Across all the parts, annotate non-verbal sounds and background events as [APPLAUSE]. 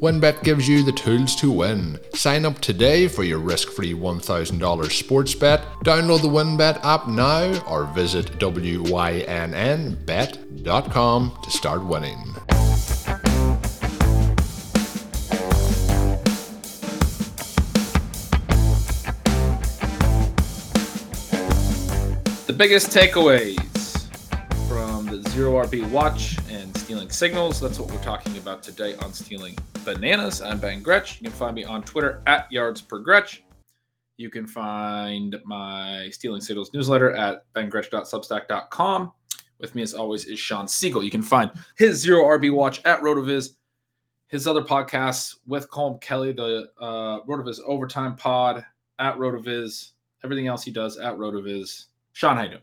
WynnBET gives you the tools to win. Sign up today for your risk free $1,000 sports bet. Download the WynnBET app now or visit WYNNBet.com to start winning. The biggest the Zero RB Watch and Stealing Signals. That's what we're talking about today on Stealing Bananas. I'm Ben Gretch. You can find me on Twitter at Yards Per Gretch. You can find my Stealing Signals newsletter at bengretch.substack.com. With me, as always, is Shawn Siegele. You can find his Zero RB Watch at Rotoviz, his other podcasts with Colm Kelly, the uh, Rotoviz Overtime Pod at Rotoviz, everything else he does at Rotoviz. Shawn, how you doing?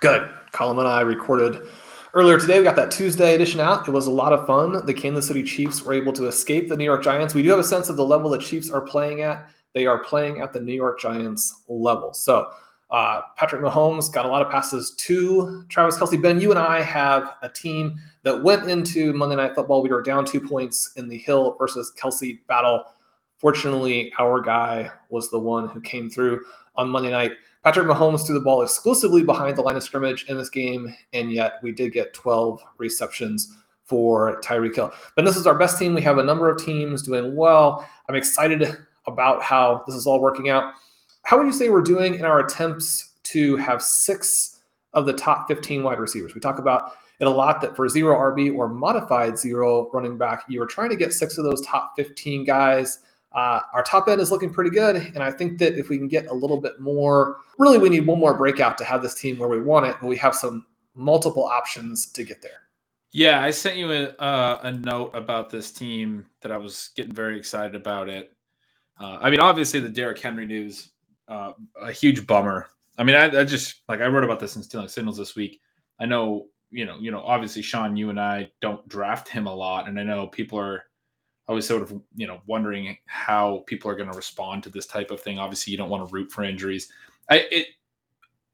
Good. Colm and I recorded earlier today. We got that Tuesday edition out. It was a lot of fun. The Kansas City Chiefs were able to escape the New York Giants. We do have a sense of the level the Chiefs are playing at. They are playing at the New York Giants level. So uh, Patrick Mahomes got a lot of passes to Travis Kelce. Ben, you and I have a team that went into Monday Night Football. We were down two points in the Hill versus Kelce battle. Fortunately, our guy was the one who came through on Monday night. Patrick Mahomes threw the ball exclusively behind the line of scrimmage in this game, and yet we did get 12 receptions for Tyreek Hill. But this is our best team. We have a number of teams doing well. I'm excited about how this is all working out. How would you say we're doing in our attempts to have six of the top 15 wide receivers? We talk about it a lot that for zero RB or modified zero running back, you are trying to get six of those top 15 guys. Uh, our top end is looking pretty good. And I think that if we can get a little bit more, really, we need one more breakout to have this team where we want it. but we have some multiple options to get there. Yeah, I sent you a, uh, a note about this team that I was getting very excited about it. Uh, I mean, obviously, the Derrick Henry news, uh, a huge bummer. I mean, I, I, just like I wrote about this in Stealing Signals this week. I know, you know, you know, obviously, Shawn, you and I don't draft him a lot, and I know people are always sort of you know wondering how people are going to respond to this type of thing. Obviously, you don't want to root for injuries. I it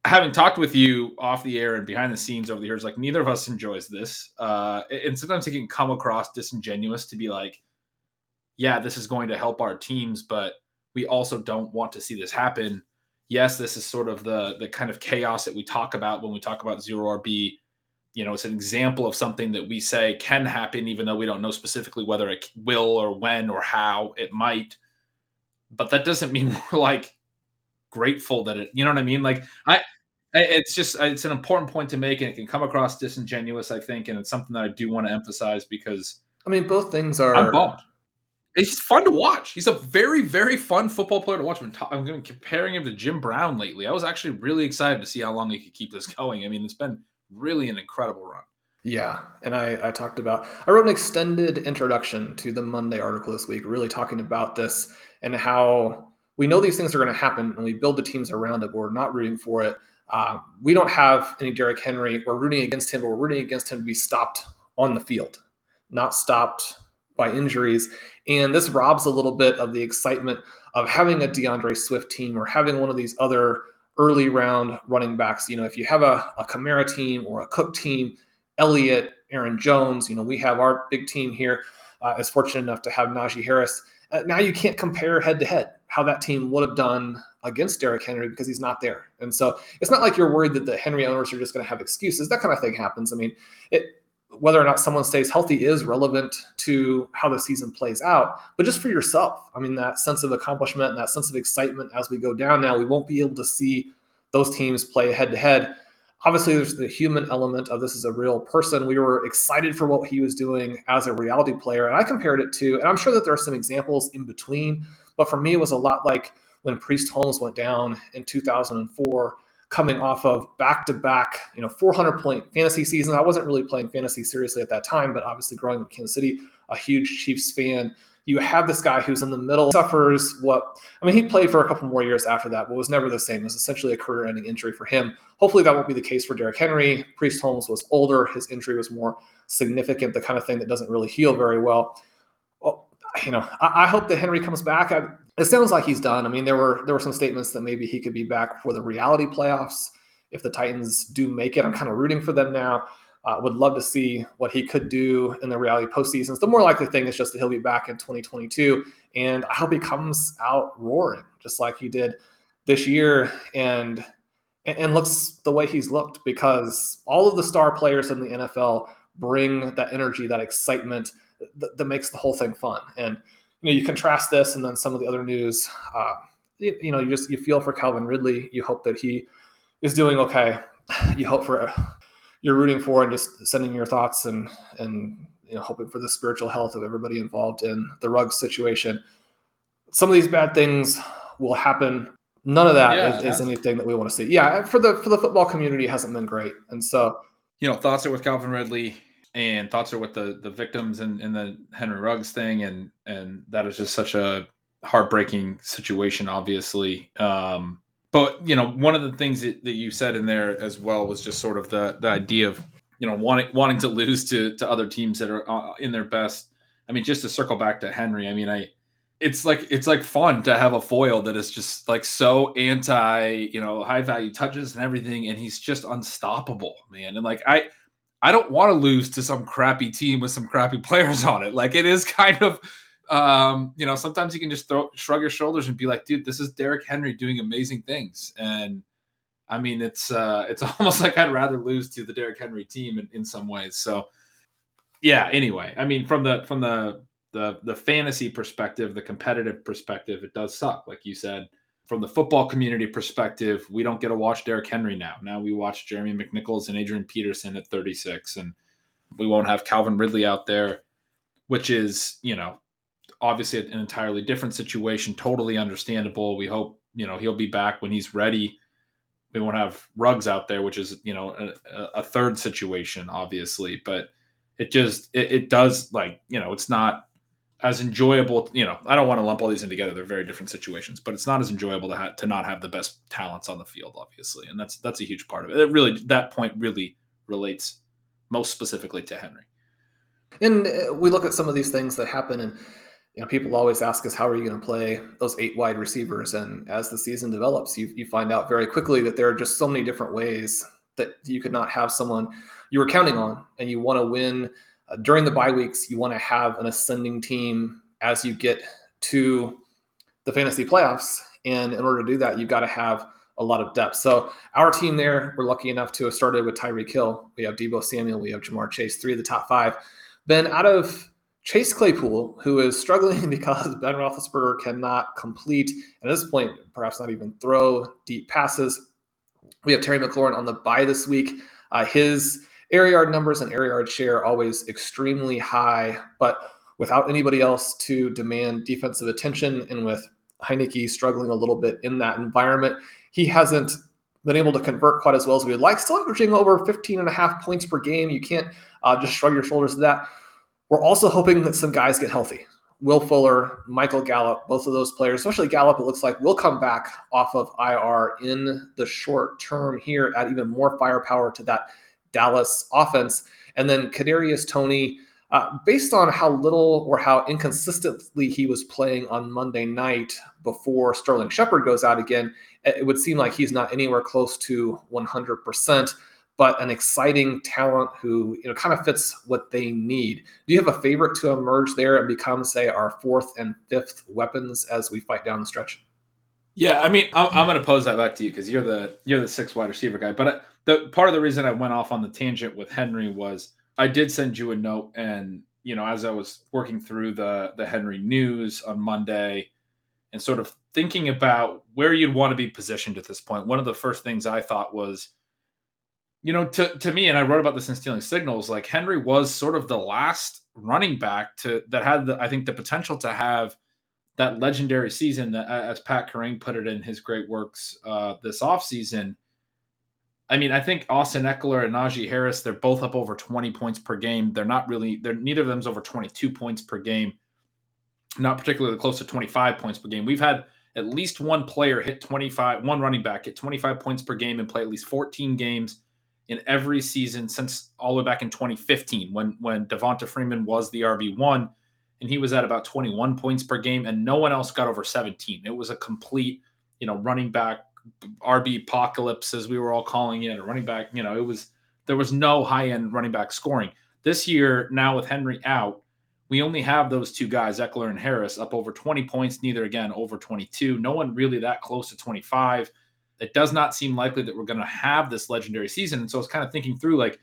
having talked with you off the air and behind the scenes over the years, like neither of us enjoys this, uh, and sometimes it can come across disingenuous to be like, yeah, this is going to help our teams, but we also don't want to see this happen. Yes, this is sort of the the kind of chaos that we talk about when we talk about zero RB you know, it's an example of something that we say can happen, even though we don't know specifically whether it will or when or how it might. But that doesn't mean [LAUGHS] we're like grateful that it, you know what I mean? Like, I, it's just, it's an important point to make and it can come across disingenuous, I think. And it's something that I do want to emphasize because I mean, both things are. I'm bummed. It's fun to watch. He's a very, very fun football player to watch. I'm, I'm comparing him to Jim Brown lately. I was actually really excited to see how long he could keep this going. I mean, it's been really an incredible run. Yeah, and I, I talked about I wrote an extended introduction to the Monday article this week, really talking about this and how we know these things are going to happen and we build the teams around it. But we're not rooting for it. Uh, we don't have any Derrick Henry. We're rooting against him, but we're rooting against him to be stopped on the field, not stopped by injuries. And this robs a little bit of the excitement of having a DeAndre Swift team or having one of these other early round running backs. You know, if you have a, a Kamara team or a Cook team, Elliott, Aaron Jones, you know, we have our big team here uh, is fortunate enough to have Najee Harris. Uh, now you can't compare head to head how that team would have done against Derrick Henry because he's not there. And so it's not like you're worried that the Henry owners are just going to have excuses. That kind of thing happens. I mean, it whether or not someone stays healthy is relevant to how the season plays out, but just for yourself. I mean, that sense of accomplishment and that sense of excitement as we go down now, we won't be able to see those teams play head to head. Obviously, there's the human element of this is a real person. We were excited for what he was doing as a reality player. And I compared it to, and I'm sure that there are some examples in between, but for me, it was a lot like when Priest Holmes went down in 2004 coming off of back-to-back, you know, 400 point fantasy seasons. I wasn't really playing fantasy seriously at that time, but obviously growing up in Kansas City, a huge Chiefs fan. You have this guy who's in the middle, suffers what I mean, he played for a couple more years after that, but was never the same. It was essentially a career-ending injury for him. Hopefully that won't be the case for Derrick Henry. Priest Holmes was older, his injury was more significant, the kind of thing that doesn't really heal very well. well you know, I, I hope that Henry comes back. I, it sounds like he's done. I mean, there were there were some statements that maybe he could be back for the reality playoffs if the Titans do make it. I'm kind of rooting for them now. Uh, would love to see what he could do in the reality postseasons. The more likely thing is just that he'll be back in 2022, and I hope he comes out roaring just like he did this year and and looks the way he's looked because all of the star players in the NFL bring that energy, that excitement that, that makes the whole thing fun. And you know, you contrast this and then some of the other news. Uh, you, you, know, you just you feel for Calvin Ridley. You hope that he is doing okay. You hope for you're rooting for and just sending your thoughts and and you know hoping for the spiritual health of everybody involved in the Ruggs situation. Some of these bad things will happen. None of that yeah, is, is anything that we want to see. Yeah, for the for the football community, hasn't been great, and so you know thoughts are with Calvin Ridley and thoughts are with the the victims and, and the Henry Ruggs thing, and and that is just such a heartbreaking situation, obviously. Um, but you know, one of the things that, that you said in there as well was just sort of the the idea of you know wanting wanting to lose to to other teams that are uh, in their best. I mean, just to circle back to Henry, I mean, I it's like it's like fun to have a foil that is just like so anti, you know, high value touches and everything, and he's just unstoppable, man. And like I I don't want to lose to some crappy team with some crappy players on it. Like it is kind of, um, you know, sometimes you can just throw shrug your shoulders and be like, dude, this is Derrick Henry doing amazing things. And I mean, it's uh, it's [LAUGHS] almost like I'd rather lose to the Derrick Henry team in, in some ways. So yeah. Anyway, I mean, from the from the the the fantasy perspective, the competitive perspective, it does suck, like you said from the football community perspective, we don't get to watch Derrick Henry now. Now we watch Jeremy McNichols and Adrian Peterson at 36, and we won't have Calvin Ridley out there, which is, you know, obviously an entirely different situation, totally understandable. We hope, you know, he'll be back when he's ready. We won't have Ruggs out there, which is, you know, a, a third situation, obviously, but it just, it, it does like, you know, it's not as enjoyable. You know, I don't want to lump all these in together; they're very different situations. But it's not as enjoyable to have to not have the best talents on the field, obviously, and that's that's a huge part of it. It really that point really relates most specifically to Henry. And uh, we look at some of these things that happen, and you know, people always ask us, how are you going to play those eight wide receivers? And as the season develops, you you find out very quickly that there are just so many different ways that you could not have someone you were counting on, and you want to win uh, during the bye weeks, you want to have an ascending team as you get to the fantasy playoffs. And in order to do that, you've got to have a lot of depth. So our team there, we're lucky enough to have started with Tyreek Hill. We have Deebo Samuel, we have Ja'Marr Chase, three of the top five. Then out of Chase Claypool, who is struggling [LAUGHS] because Ben Roethlisberger cannot complete, at this point, perhaps not even throw deep passes. We have Terry McLaurin on the bye this week. Uh, his air yard numbers and air yard share always extremely high, but without anybody else to demand defensive attention and with Heinicke struggling a little bit in that environment, he hasn't been able to convert quite as well as we would like. Still averaging over 15 and a half points per game. You can't uh, just shrug your shoulders to that. We're also hoping that some guys get healthy. Will Fuller, Michael Gallup, both of those players, especially Gallup, it looks like will come back off of IR in the short term here, add even more firepower to that Dallas offense. And then Kadarius Toney, Uh, based on how little or how inconsistently he was playing on Monday night before Sterling Shepard goes out again, it would seem like he's not anywhere close to 100%, but an exciting talent who you know kind of fits what they need. Do you have a favorite to emerge there and become, say, our fourth and fifth weapons as we fight down the stretch? Yeah, I mean, I'm, I'm going to pose that back to you because you're the you're the six wide receiver guy. But the part of the reason I went off on the tangent with Henry was I did send you a note, and you know, as I was working through the the Henry news on Monday, and sort of thinking about where you'd want to be positioned at this point, one of the first things I thought was, you know, to to me, and I wrote about this in Stealing Signals, like Henry was sort of the last running back to that had the I think the potential to have that legendary season that as Pat Kerrane put it in his great works uh, this offseason – I mean, I think Austin Ekeler and Najee Harris, they're both up over 20 points per game. They're not really, they're neither of them's over 22 points per game, not particularly close to 25 points per game. We've had at least one player hit 25, one running back hit 25 points per game and play at least 14 games in every season since all the way back in 2015 when when Devonta Freeman was the RB1 and he was at about 21 points per game and no one else got over 17. It was a complete, you know, running back RB apocalypse, as we were all calling it, running back. You know, it was there was no high end running back scoring this year. Now with Henry out, we only have those two guys, Ekeler and Harris, up over 20 points. Neither again over 22. No one really that close to 25. It does not seem likely that we're going to have this legendary season. And so I was kind of thinking through like,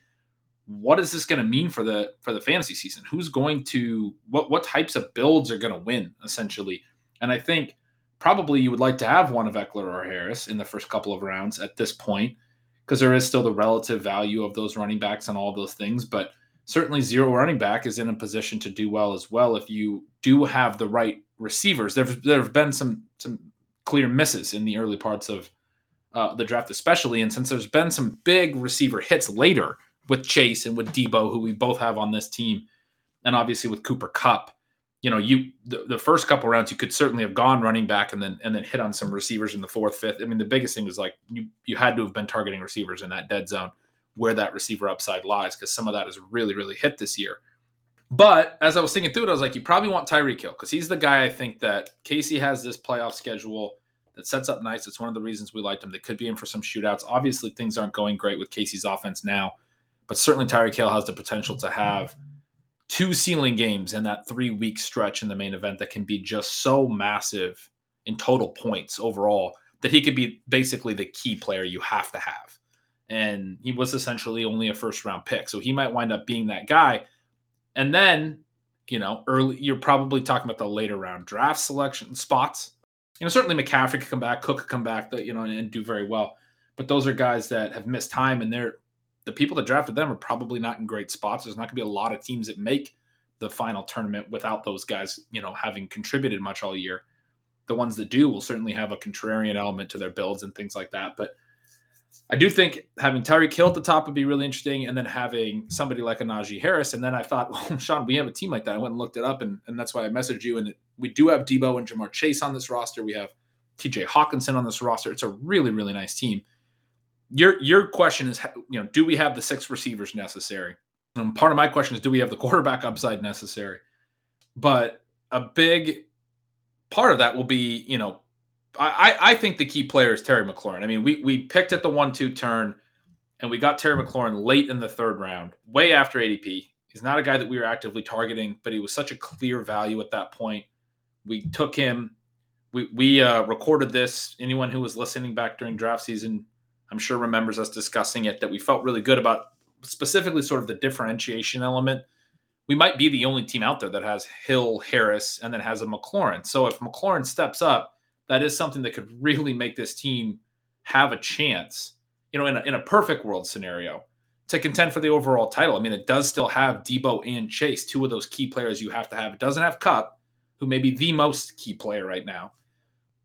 what is this going to mean for the for the fantasy season? Who's going to what what types of builds are going to win essentially? And I think probably you would like to have one of Ekeler or Harris in the first couple of rounds at this point, because there is still the relative value of those running backs and all those things. But certainly, zero running back is in a position to do well as well if you do have the right receivers. There there have been some some clear misses in the early parts of uh, the draft, especially, and since there's been some big receiver hits later with Chase and with Deebo, who we both have on this team, and obviously with Cooper Kupp you know, you the, the first couple rounds you could certainly have gone running back and then and then hit on some mm-hmm. receivers in the fourth, fifth. I mean, the biggest thing was like you you had to have been targeting receivers in that dead zone where that receiver upside lies because some of that has really really hit this year. But as I was thinking through it, I was like, you probably want Tyreek Hill because he's the guy I think that KC has this playoff schedule that sets up nice. It's one of the reasons we liked him. They could be in for some shootouts. Obviously, things aren't going great with KC's offense now, but certainly Tyreek Hill has the potential to have two ceiling games in that three week stretch in the main event that can be just so massive in total points overall that he could be basically the key player you have to have. And he was essentially only a first round pick. So he might wind up being that guy. And then, you know, early, you're probably talking about the later round draft selection spots. You know, certainly McCaffrey could come back, Cook could come back, you know, and do very well. But those are guys that have missed time and they're the people that drafted them are probably not in great spots. There's not going to be a lot of teams that make the final tournament without those guys, you know, having contributed much all year. The ones that do will certainly have a contrarian element to their builds and things like that. But I do think having Tyreek Hill at the top would be really interesting, and then having somebody like a Najee Harris. And then I thought, well, [LAUGHS] oh, Shawn, we have a team like that. I went and looked it up, and, and that's why I messaged you. And we do have Deebo and Ja'Marr Chase on this roster. We have TJ Hockenson on this roster. It's a really, really nice team your your question is you know do we have the six receivers necessary? And part of my question is do we have the [LAUGHS] quarterback upside necessary? But a big part of that will be you know i i think the key player is terry mclaurin. I mean we we picked at the one two turn and we got terry mclaurin late in the third round way after adp he's not a guy that we were actively targeting but he was such a clear value at that point. We took him. We we uh, recorded this. Anyone who was listening back during draft season I'm sure remembers us discussing it that we felt really good about specifically sort of the differentiation element. We might be the only team out there that has Hill, Harris, and then has a McLaurin. So if McLaurin steps up, that is something that could really make this team have a chance, you know, in a, in a perfect world scenario to contend for the overall title. I mean, it does still have Deebo and Chase, two of those key players you have to have. It doesn't have Kupp, who may be the most key player right now.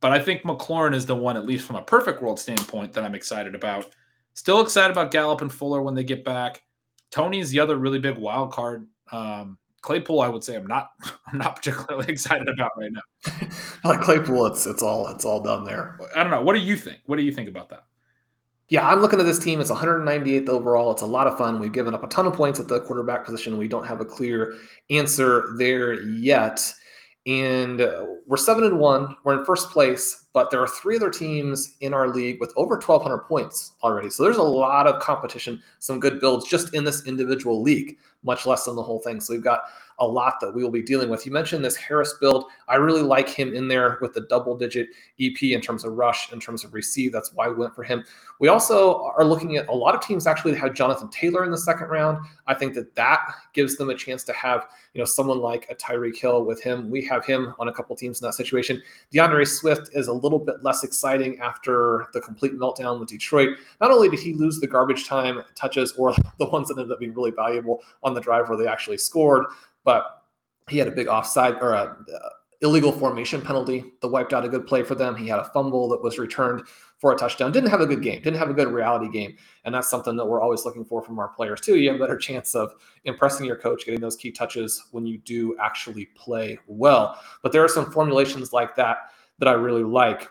But I think McLaurin is the one, at least from a perfect world standpoint, that I'm excited about. Still excited about Gallup and Fuller when they get back. Toney's the other really big wild card. Um, Claypool, I would say I'm not [LAUGHS] I'm not particularly [LAUGHS] excited about right now. [LAUGHS] like Claypool, it's it's all it's all done there. I don't know. What do you think? What do you think about that? Yeah, I'm looking at this team. It's 198th overall. It's a lot of fun. We've given up a ton of points at the quarterback position. We don't have a clear answer there yet. And uh, we're seven and one. We're in first place, but there are three other teams in our league with over 1,200 points already. So there's a lot of competition, some good builds just in this individual league, much less than the whole thing. So we've got a lot that we will be dealing with. You mentioned this Harris build. I really like him in there with the double digit EP in terms of rush, in terms of receive. That's why we went for him. We also are looking at a lot of teams actually have Jonathan Taylor in the second round. I think that that gives them a chance to have, you know, someone like a Tyreek Hill with him. We have him on a couple teams in that situation. DeAndre Swift is a little bit less exciting after the complete meltdown with Detroit. Not only did he lose the garbage time touches or [LAUGHS] the ones that ended up being really valuable on the drive where they actually scored, but he had a big offside or a uh, illegal formation penalty that wiped out a good play for them. He had a fumble that was returned for a touchdown. Didn't have a good game. Didn't have a good reality game, and that's something that we're always looking for from our players too. You have a better chance of impressing your coach, getting those key touches when you do actually play well. But there are some formulations like that that I really like.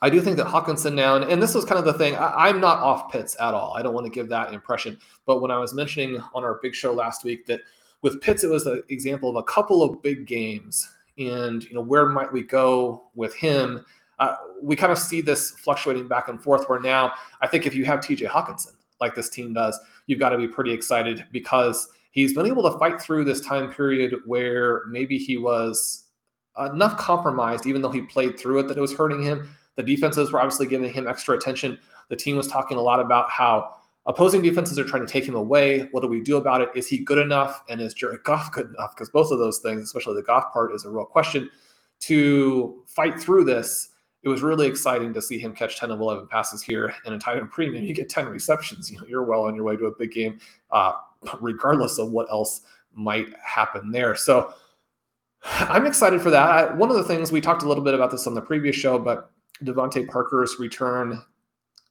I do think that Hockenson now, and, and this was kind of the thing, I, am not off Pitts at all. I don't want to give that impression. But when I was mentioning on our big show last week that with Pitts, it was an example of a couple of big games, and you know where might we go with him? Uh, we kind of see this fluctuating back and forth. Where now, I think if you have T.J. Hockenson, like this team does, you've got to be pretty excited because he's been able to fight through this time period where maybe he was enough compromised, even though he played through it, that it was hurting him. The defenses were obviously giving him extra attention. The team was talking a lot about how Opposing defenses are trying to take him away. What do we do about it? Is he good enough? And is Jared Goff good enough? Because both of those things, especially the Goff part, is a real question. To fight through this, it was really exciting to see him catch 10 of 11 passes here in a tight end premium. You get 10 receptions, you know, you're well on your way to a big game, uh, regardless of what else might happen there. So I'm excited for that. One of the things we talked a little bit about this on the previous show, but DeVante Parker's return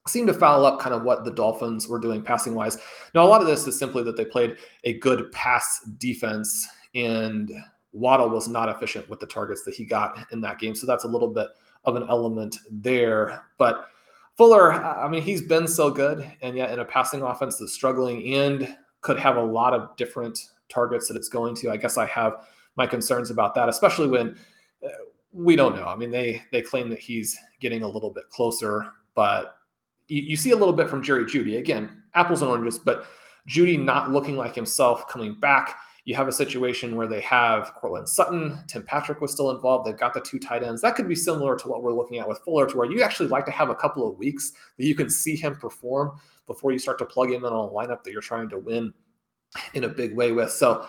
seemed to foul up kind of what the Dolphins were doing passing wise. Now, a lot of this is simply that they played a good pass defense, and Waddle was not efficient with the targets that he got in that game. So that's a little bit of an element there. But Fuller, I mean, he's been so good, and yet in a passing offense that's struggling and could have a lot of different targets that it's going to. I guess I have my concerns about that, especially when uh, we don't know. I mean, they they claim that he's getting a little bit closer, but you, you see a little bit from Jerry Jeudy. Again, apples and oranges, but Jeudy not looking like himself coming back. You have a situation where they have Courtland Sutton, Tim Patrick was still involved. They've got the two tight ends. That could be similar to what we're looking at with Fuller, to where you actually like to have a couple of weeks that you can see him perform before you start to plug him in on a lineup that you're trying to win in a big way with. So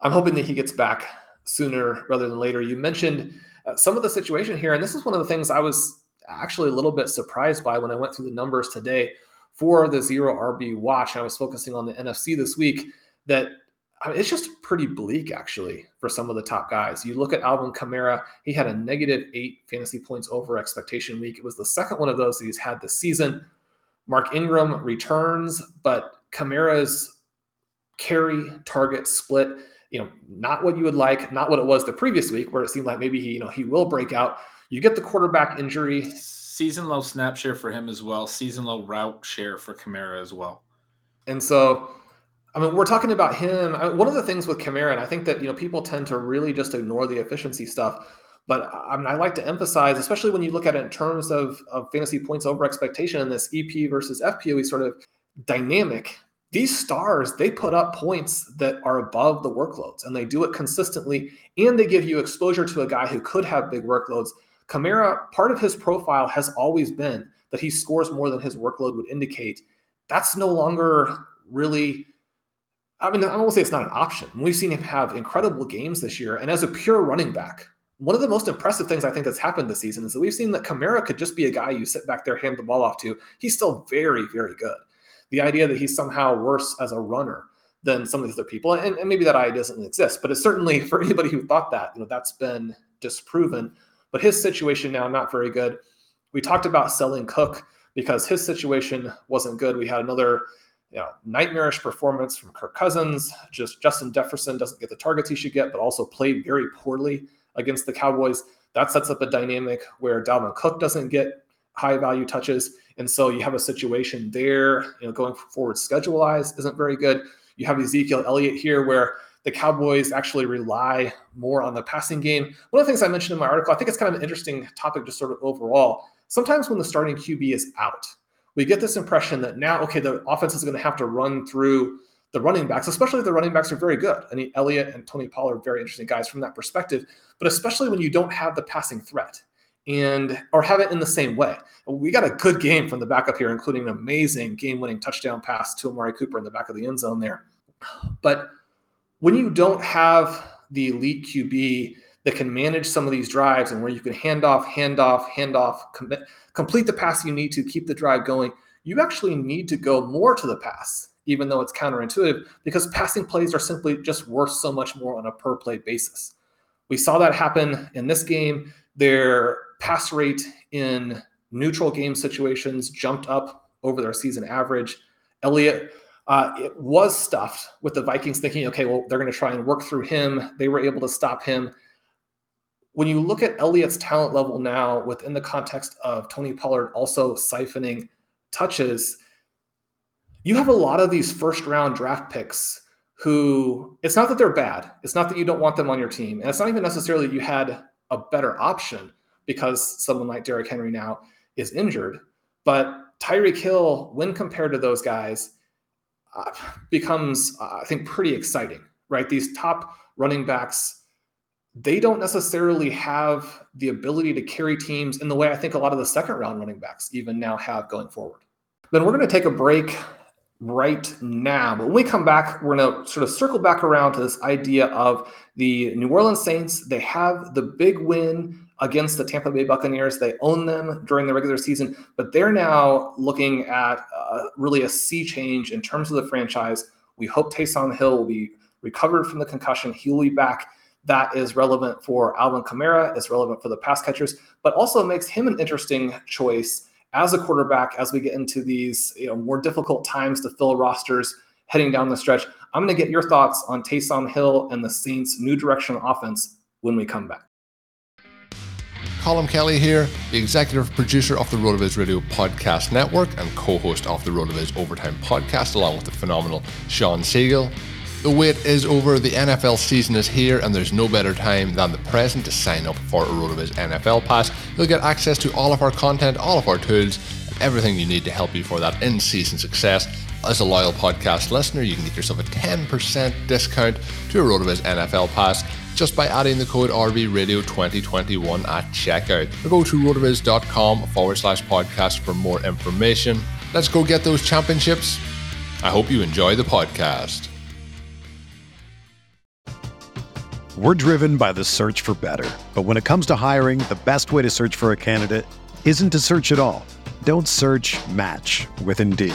I'm hoping that he gets back sooner rather than later. You mentioned uh, some of the situation here, and this is one of the things I was actually a little bit surprised by when I went through the numbers today for the zero RB watch. I was focusing on the NFC this week that I mean, it's just pretty bleak actually for some of the top guys. You look at Alvin Kamara, he had a negative eight fantasy points over expectation week. It was the second one of those that he's had this season. Mark Ingram returns, but Kamara's carry target split, you know, not what you would like, not what it was the previous week, where it seemed like maybe he, you know, he will break out. You get the quarterback injury. Season low snap share for him as well. Season low route share for Kamara as well. And so, I mean, we're talking about him. one of the things with Kamara, and I think that you know people tend to really just ignore the efficiency stuff. But I mean, I like to emphasize, especially when you look at it in terms of, of fantasy points over expectation and this EP versus FPOE sort of dynamic. These stars, they put up points that are above the workloads and they do it consistently. And they give you exposure to a guy who could have big workloads Kamara, part of his profile has always been that he scores more than his workload would indicate. That's no longer really, I mean, I to say it's not an option. We've seen him have incredible games this year. And as a pure running back, one of the most impressive things I think that's happened this season is that we've seen that Kamara could just be a guy you sit back there, hand the ball off to. He's still very, very good. The idea that he's somehow worse as a runner than some of these other people, and, and maybe that idea doesn't exist, but it's certainly [LAUGHS] for anybody who thought that, you know, that's been disproven. But his situation now not very good. We talked about selling Cook because his situation wasn't good. We had another you know, nightmarish performance from Kirk Cousins. Just Justin Jefferson doesn't get the targets he should get, but also played very poorly against the Cowboys. That sets up a dynamic where Dalvin Cook doesn't get high value touches. And so you have a situation there, you know, going forward schedule wise isn't very good. You have Ezekiel Elliott here where the Cowboys actually rely more on the passing game. One of the things I mentioned in my article, I think it's kind of an interesting topic just sort of overall. Sometimes when the starting QB is out, we get this impression that now, okay, the offense is going to have to run through the running backs, especially if the running backs are very good. I mean, Elliott and Tony Pollard are very interesting guys from that perspective, but especially when you don't have the passing threat and or have it in the same way. We got a good game from the backup here, including an amazing game-winning touchdown pass to Amari Cooper in the back of the end zone there. But when you don't have the elite QB that can manage some of these drives and where you can hand off, hand off, hand off, commit, complete the pass you need to keep the drive going, you actually need to go more to the pass, even though it's counterintuitive, because passing plays are simply just worth so much more on a per play basis. We saw that happen in this game. Their pass rate in neutral game situations jumped up over their season average. Elliott uh, it was stuffed with the Vikings thinking, okay, well, they're going to try and work through him. They were able to stop him. When you look at Elliott's talent level now within the context of Tony Pollard also siphoning touches, you have a lot of these first round draft picks who it's not that they're bad. It's not that you don't want them on your team. And it's not even necessarily that you had a better option because someone like Derrick Henry now is injured. But Tyreek Hill, when compared to those guys, uh, becomes, uh, I think, pretty exciting, right? These top running backs, they don't necessarily have the ability to carry teams in the way I think a lot of the second round running backs even now have going forward. Then we're going to take a break right now. But when we come back, we're going to sort of circle back around to this idea of the New Orleans Saints. They have the big win against the Tampa Bay Buccaneers. They own them during the regular season, but they're now looking at uh, really a sea change in terms of the franchise. We hope Taysom Hill will be recovered from the concussion. He'll be back. That is relevant for Alvin Kamara. It's relevant for the pass catchers, but also makes him an interesting choice as a quarterback as we get into these you know, more difficult times to fill rosters heading down the stretch. I'm going to get your thoughts on Taysom Hill and the Saints' new direction offense when we come back. Colm Kelly here, the executive producer of the RotoViz Radio Podcast Network and co host of the RotoViz Overtime Podcast, along with the phenomenal Shawn Siegele. The wait is over, the NFL season is here, and there's no better time than the present to sign up for a RotoViz NFL Pass. You'll get access to all of our content, all of our tools, everything you need to help you for that in season success. As a loyal podcast listener, you can get yourself a 10% discount to a RotoViz NFL Pass just by adding the code RVRadio2021 at checkout. Or go to rotoviz.com forward slash podcast for more information. Let's go get those championships. I hope you enjoy the podcast. We're driven by the search for better. But when it comes to hiring, the best way to search for a candidate isn't to search at all. Don't search match with Indeed.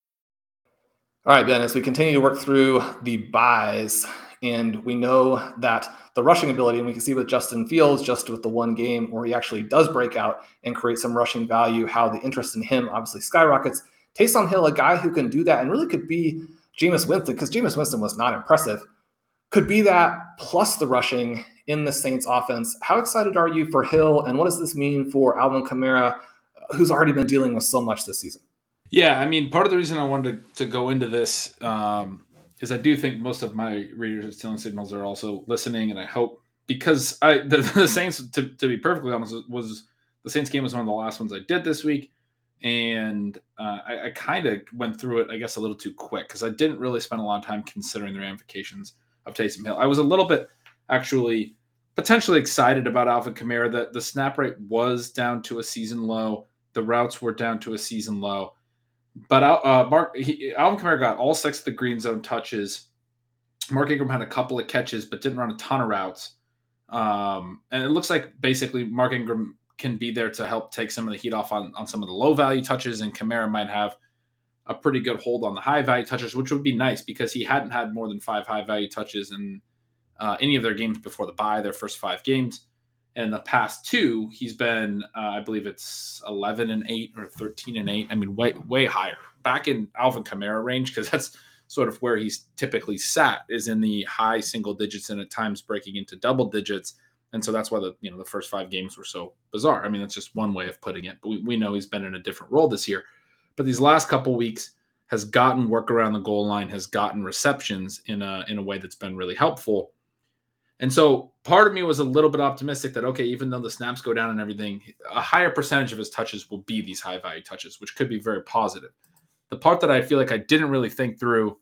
All right, Ben, as we continue to work through the buys And we know that the rushing ability, and we can see with Justin Fields, just with the one game where he actually does break out and create some rushing value, how the interest in him obviously skyrockets. Taysom Hill, a guy who can do that and really could be Jameis Winston, because Jameis Winston was not impressive, could be that plus the rushing in the Saints offense. How excited are you for Hill, and what does this mean for Alvin Kamara, who's already been dealing with so much this season? Yeah, I mean, part of the reason I wanted to, go into this um, is I do think most of my readers of Stealing Signals are also listening, and I hope because I [LAUGHS] the, the Saints, to, to be perfectly honest, was the Saints game was one of the last ones I did this week, and uh, I, I kind of went through it, I guess, a little too quick because I didn't really spend a lot of time considering the ramifications of Taysom Hill. I was a little bit actually potentially excited about Alvin Kamara. That the snap rate was down to a season low, the routes were down to a season low but uh, Mark he, Alvin Kamara got all six of the green zone touches. Mark Ingram had a couple of catches, but didn't run a ton of routes. Um, and it looks like basically Mark Ingram can be there to help take some of the heat off on, on some of the low value touches, and Kamara might have a pretty good hold on the high value touches, which would be nice because he hadn't had more than five high value touches in uh, any of their games before the bye, their first five games. And in the past two, he's been, uh, I believe it's 11 and 8 or 13 and 8. I mean, way, way higher. Back in Alvin Kamara range, because that's sort of where he's typically sat, is in the high single digits and at times breaking into double digits. And so that's why the you know the first five games were so bizarre. I mean, that's just one way of putting it. But we, we know he's been in a different role this year. But these last couple weeks has gotten work around the goal line, has gotten receptions in a in a way that's been really helpful. And so part of me was a little bit optimistic that, okay, even though the snaps go down and everything, a higher percentage of his touches will be these high value touches, which could be very positive. The part that I feel like I didn't really think through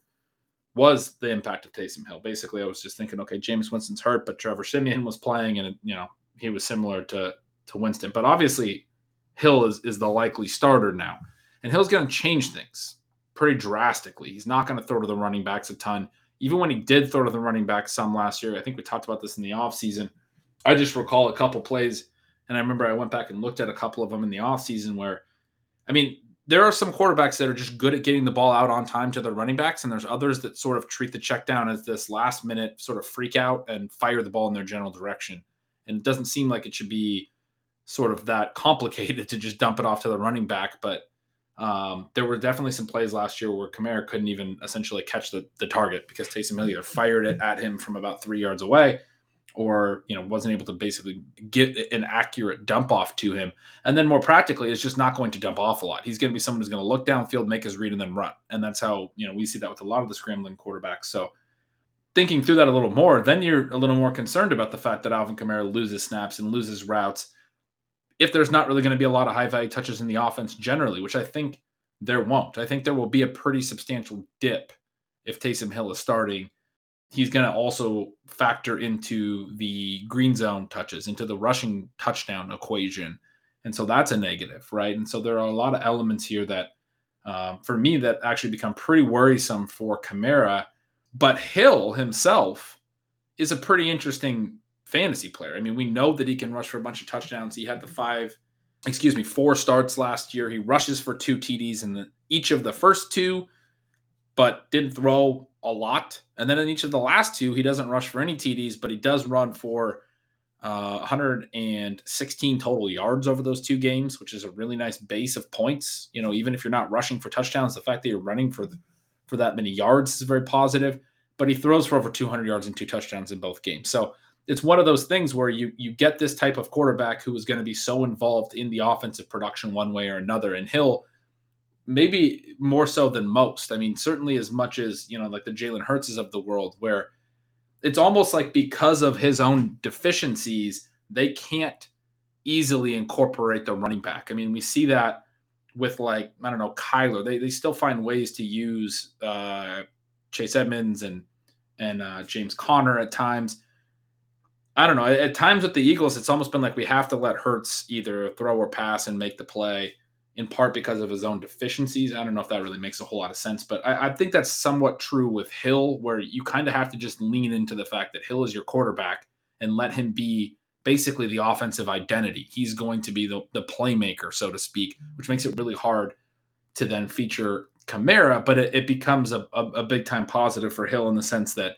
was the impact of Taysom Hill. Basically, I was just thinking, okay, Jameis Winston's hurt, but Trevor Siemian was playing and, you know, he was similar to, to Winston. But obviously, Hill is, is the likely starter now. And Hill's going to change things pretty drastically. He's not going to throw to the running backs a ton even when he did throw to the running back some last year, I think we talked about this in the offseason. I just recall a couple plays, and I remember I went back and looked at a couple of them in the offseason where, I mean, there are some quarterbacks that are just good at getting the ball out on time to their running backs, and there's others that sort of treat the check down as this last minute sort of freak out and fire the ball in their general direction. And it doesn't seem like it should be sort of that [LAUGHS] complicated to just dump it off to the running back, but um, there were definitely some plays last year where Kamara couldn't even essentially catch the, the target because Taysom Hill either fired it at him from about three yards away or you know wasn't able to basically get an accurate dump off to him. And then more practically, it's just not going to dump off a lot. He's going to be someone who's going to look downfield, make his read, and then run. And that's how you know we see that with a lot of the scrambling quarterbacks. So thinking through that a little more, then you're a little more concerned about the fact that Alvin Kamara loses snaps and loses routes if there's not really going to be a lot of high value touches in the offense generally, which I think there won't. I think there will be a pretty substantial dip if Taysom Hill is starting. He's going to also factor into the green zone touches, into the rushing touchdown equation. And so that's a negative, right? And so there are a lot of elements here that, um, for me, that actually become pretty worrisome for Kamara. But Hill himself is a pretty interesting fantasy player. I mean, we know that he can rush for a bunch of touchdowns. He had the five, excuse me, four starts last year. He rushes for two TDs in the, each of the first two, but didn't throw a lot. And then in each of the last two, he doesn't rush for any TDs, but he does run for uh, 116 total yards over those two games, which is a really nice base of points. You know, even if you're not rushing for touchdowns, the fact that you're running for the, for that many yards is very positive. But he throws for over 200 yards and two touchdowns in both games. So it's one of those things where you you get this type of quarterback who is going to be so involved in the offensive production one way or another and Hill maybe more so than most. I mean, certainly as much as, you know, like the Jalen Hurtses of the world where it's almost like because of his own deficiencies, they can't easily incorporate the running back. I mean, we see that with like, I don't know, Kyler. They they still find ways to use uh Chase Edmonds and and uh, James Conner at times I don't know. At times with the Eagles, it's almost been like we have to let Hurts either throw or pass and make the play, in part because of his own deficiencies. I don't know if that really makes a whole lot of sense, but I, I think that's somewhat true with Hill, where you kind of have to just lean into the fact that Hill is your quarterback and let him be basically the offensive identity. He's going to be the, the playmaker, so to speak, which makes it really hard to then feature Kamara, but it, it becomes a, a, a big time positive for Hill in the sense that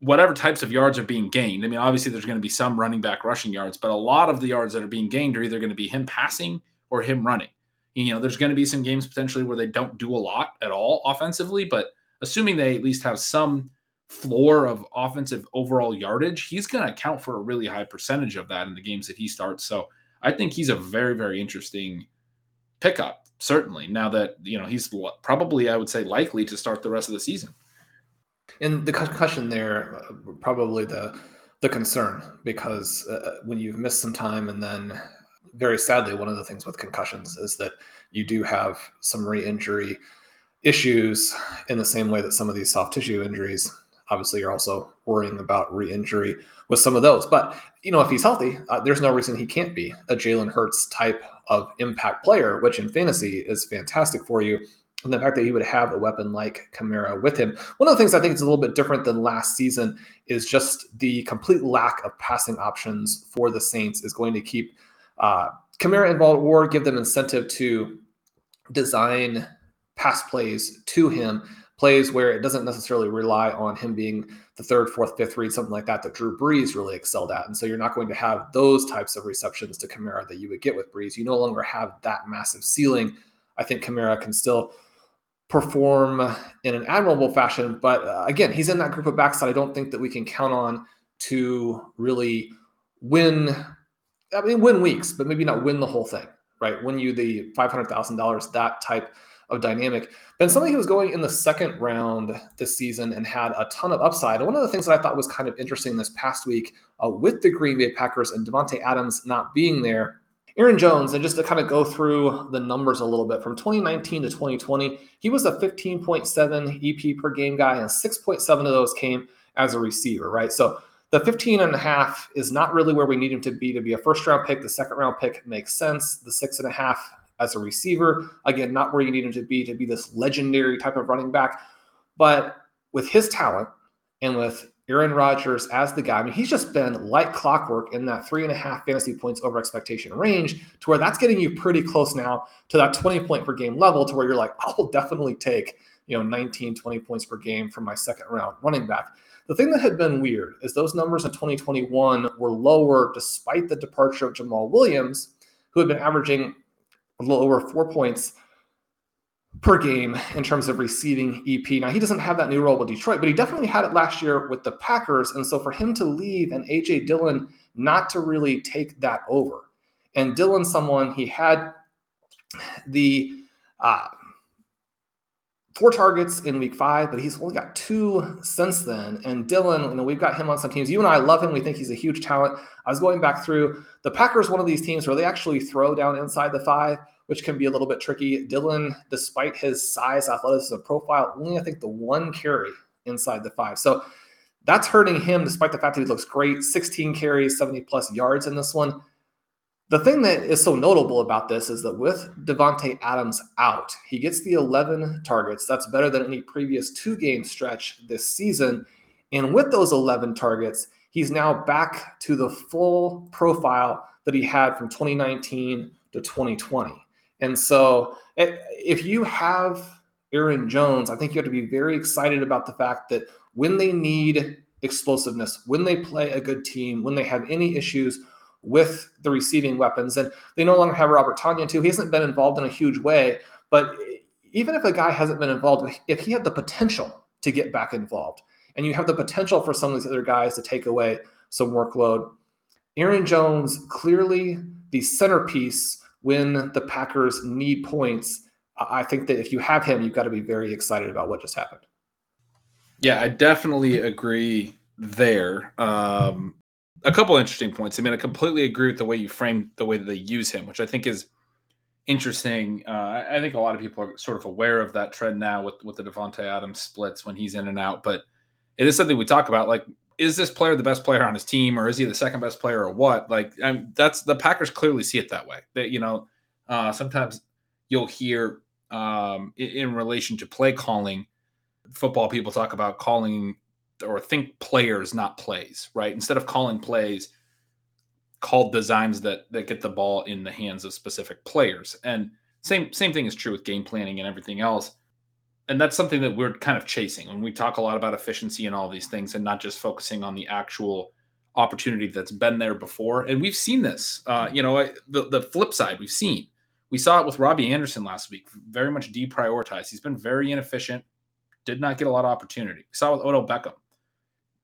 whatever types of yards are being gained. I mean, obviously there's going to be some running back rushing yards, but a lot of the yards that are being gained are either going to be him passing or him running. You know, there's going to be some games potentially where they don't do a lot at all offensively, but assuming they at least have some floor of offensive overall yardage, he's going to account for a really high percentage of that in the games that he starts. So I think he's a very, very interesting pickup, certainly. Now that, you know, he's probably, I would say, likely to start the rest of the season. And the concussion there, uh, probably the the concern because uh, uh, when you've missed some time and then very sadly one of the things with concussions is that you do have some re-injury issues in the same way that some of these soft tissue injuries. Obviously you're also worrying about re-injury with some of those. But you know if he's healthy uh, there's no reason he can't be a jalen hurts type of impact player which in fantasy is fantastic for you and the fact that he would have a weapon like Kamara with him. One of the things I think is a little bit different than last season is just the complete lack of passing options for the Saints is going to keep uh, Kamara involved or give them incentive to design pass plays to him, plays where it doesn't necessarily rely on him being the third, fourth, fifth read, something like that, that Drew Brees really excelled at. And so you're not going to have those types of receptions to Kamara that you would get with Brees. You no longer have that massive ceiling. I think Kamara can still perform in an admirable fashion. But uh, again, he's in that group of backs that I don't think that we can count on to really win. I mean, win weeks, but maybe not win the whole thing, right? Win you the five hundred thousand dollars, that type of dynamic. But somebody who was going in the second round this season and had a ton of upside. And one of the things that I thought was kind of interesting this past week uh, with the Green Bay Packers and Davante Adams not being there Aaron Jones, and just to kind of go through the numbers a little bit from 2019 to 2020, he was a 15.7 EP per game guy, and 6.7 of those came as a receiver, right? So the 15 and a half is not really where we need him to be to be a first round pick. The second round pick makes sense. The six and a half as a receiver, again, not where you need him to be to be this legendary type of running back. But with his talent and with Aaron Rodgers as the guy. I mean, he's just been like clockwork in that three and a half fantasy points over expectation range to where that's getting you pretty close now to that 20 point per game level to where you're like, I'll definitely take, you know, 19, 20 points per game from my second round running back. The thing that had been weird is those numbers in 2021 were lower despite the departure of Jamaal Williams, who had been averaging a little over four points per game in terms of receiving EP. Now, he doesn't have that new role with Detroit, but he definitely had it last year with the Packers. And so for him to leave and AJ Dillon not to really take that over, and Dillon, someone he had the uh, four targets in week five, but he's only got two since then. And Dillon, you know, we've got him on some teams. You and I love him. We think he's a huge talent. I was going back through the Packers, one of these teams where they actually throw down inside the five which can be a little bit tricky. Dillon, despite his size, athleticism profile, only I think the one carry inside the five. So that's hurting him despite the fact that he looks great 16 carries, 70 plus yards in this one. The thing that is so notable about this is that with Davante Adams out, he gets the 11 targets. That's better than any previous two game stretch this season. And with those 11 targets, he's now back to the full profile that he had from 2019 to 2020. And so eh, if you have Aaron Jones, I think you have to be very excited about the fact that when they need explosiveness, when they play a good team, when they have any issues with the receiving weapons, and they no longer have Robert Tonyan too. He hasn't been involved in a huge way, but even if a guy hasn't been involved, if he had the potential to get back involved, and you have the potential for some of these other guys to take away some workload, Aaron Jones clearly the centerpiece when the Packers need points, I think that if you have him, you've got to be very excited about what just happened. Yeah, I definitely agree there. Um, a couple interesting points. I mean, I completely agree with the way you framed the way that they use him, which I think is interesting. Uh, I think a lot of people are sort of aware of that trend now with with the Davante Adams splits when he's in and out, but it is something we talk about. Like is this player the best player on his team or is he the second best player or what? Like I'm, that's the Packers clearly see it that way. That you know, uh, sometimes you'll hear um, in, in, relation to play calling, football people talk about calling or think players, not plays, right? Instead of calling plays, called designs that that get the ball in the hands of specific players. And same same thing is true with game planning and everything else. And that's something that we're kind of chasing when we talk a lot about efficiency and all these things, and not just focusing on the actual opportunity that's been there before. And we've seen this. Uh, you know, the the flip side we've seen. We saw it with Robbie Anderson last week. Very much deprioritized. He's been very inefficient. Did not get a lot of opportunity. We saw with Odell Beckham.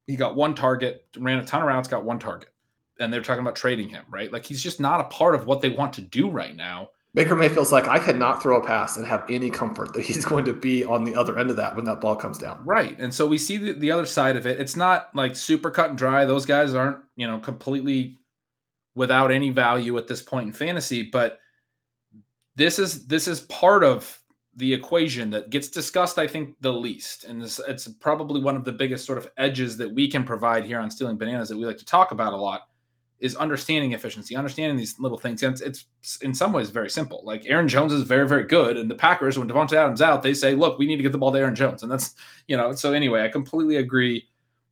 He got one target, ran a ton of routes, got one target, and they're talking about trading him. Right, like he's just not a part of what they want to do right now Baker Mayfield's like, I cannot throw a pass and have any comfort that he's [LAUGHS] going to be on the other end of that when that ball comes down. Right. And so we see the, the other side of it. It's not like super cut and dry. Those guys aren't, you know, completely without any value at this point in fantasy, but this is this is part of the equation that gets discussed, I think, the least. And this, it's probably one of the biggest sort of edges that we can provide here on Stealing Bananas that we like to talk about a lot is understanding efficiency, understanding these little things. And it's, it's, in some ways very simple. Like Aaron Jones is very, very good. And the Packers, when Davante Adams out, they say, look, we need to get the ball to Aaron Jones. And that's, you know, so anyway, I completely agree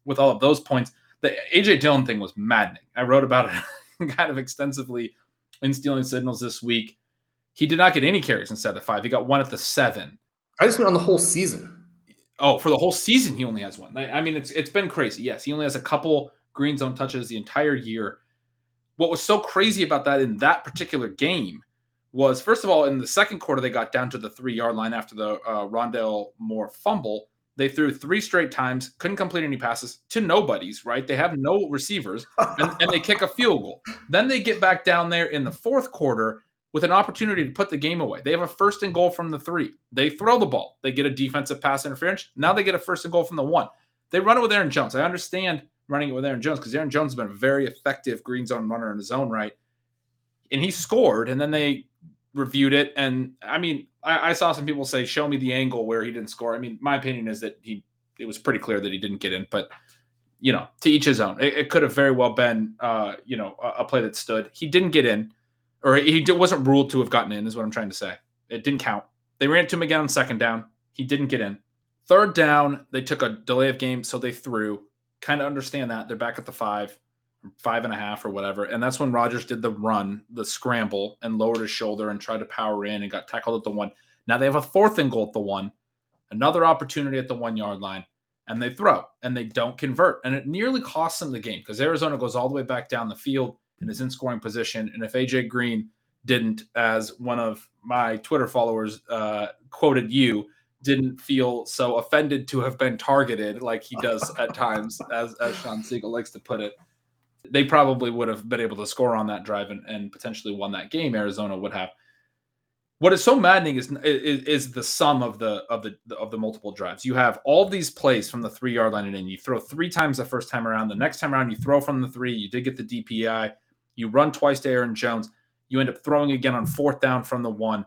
with all of those points. The AJ Dillon thing was maddening. I wrote about it [LAUGHS] kind of extensively in Stealing Signals this week. He did not get any carries instead of five. He got one at the seven. I just went on the whole season. Oh, for the whole season, he only has one. I mean, it's it's been crazy. Yes, he only has a couple green zone touches the entire year what was so crazy about that in that particular game was first of all in the second quarter they got down to the three yard line after the uh, Rondale Moore fumble. They threw three straight times, couldn't complete any passes to nobodies. Right? They have no receivers, and, and they kick a field goal. Then they get back down there in the fourth quarter with an opportunity to put the game away. They have a first and goal from the three. They throw the ball. They get a defensive pass interference. Now they get a first and goal from the one. They run it with Aaron Jones. I understand running it with Aaron Jones because Aaron Jones has been a very effective green zone runner in his own right. And he scored, and then they reviewed it. And I mean, I, I, saw some people say, show me the angle where he didn't score. I mean, my opinion is that he it was pretty clear that he didn't get in, but you know, to each his own. It, it could have very well been uh, you know, a, a, play that stood. He didn't get in, or he wasn't ruled to have gotten in, is what I'm trying to say. It didn't count. They ran it to him again on second down. He didn't get in. Third down, they took a delay of game, so they threw kind of understand that. They're back at the five, five and a half or whatever. And that's when Rodgers did the run, the scramble, and lowered his shoulder and tried to power in and got tackled at the one. Now they have a fourth and goal at the one, another opportunity at the one yard line, and they throw and they don't convert. And it nearly costs them the game because Arizona goes all the way back down the field and is in scoring position. And if AJ Green didn't, as one of my Twitter followers uh, quoted you, didn't feel so offended to have been targeted like he does [LAUGHS] at times, as as Shawn Siegele likes to put it. They probably would have been able to score on that drive and, and potentially won that game. Arizona would have. What is so maddening is, is, is the sum of the of the of the multiple drives. You have all these plays from the three yard line and in. You throw three times the first time around. The next time around, you throw from the three. You did get the DPI. You run twice to Aaron Jones. You end up throwing again on fourth down from the one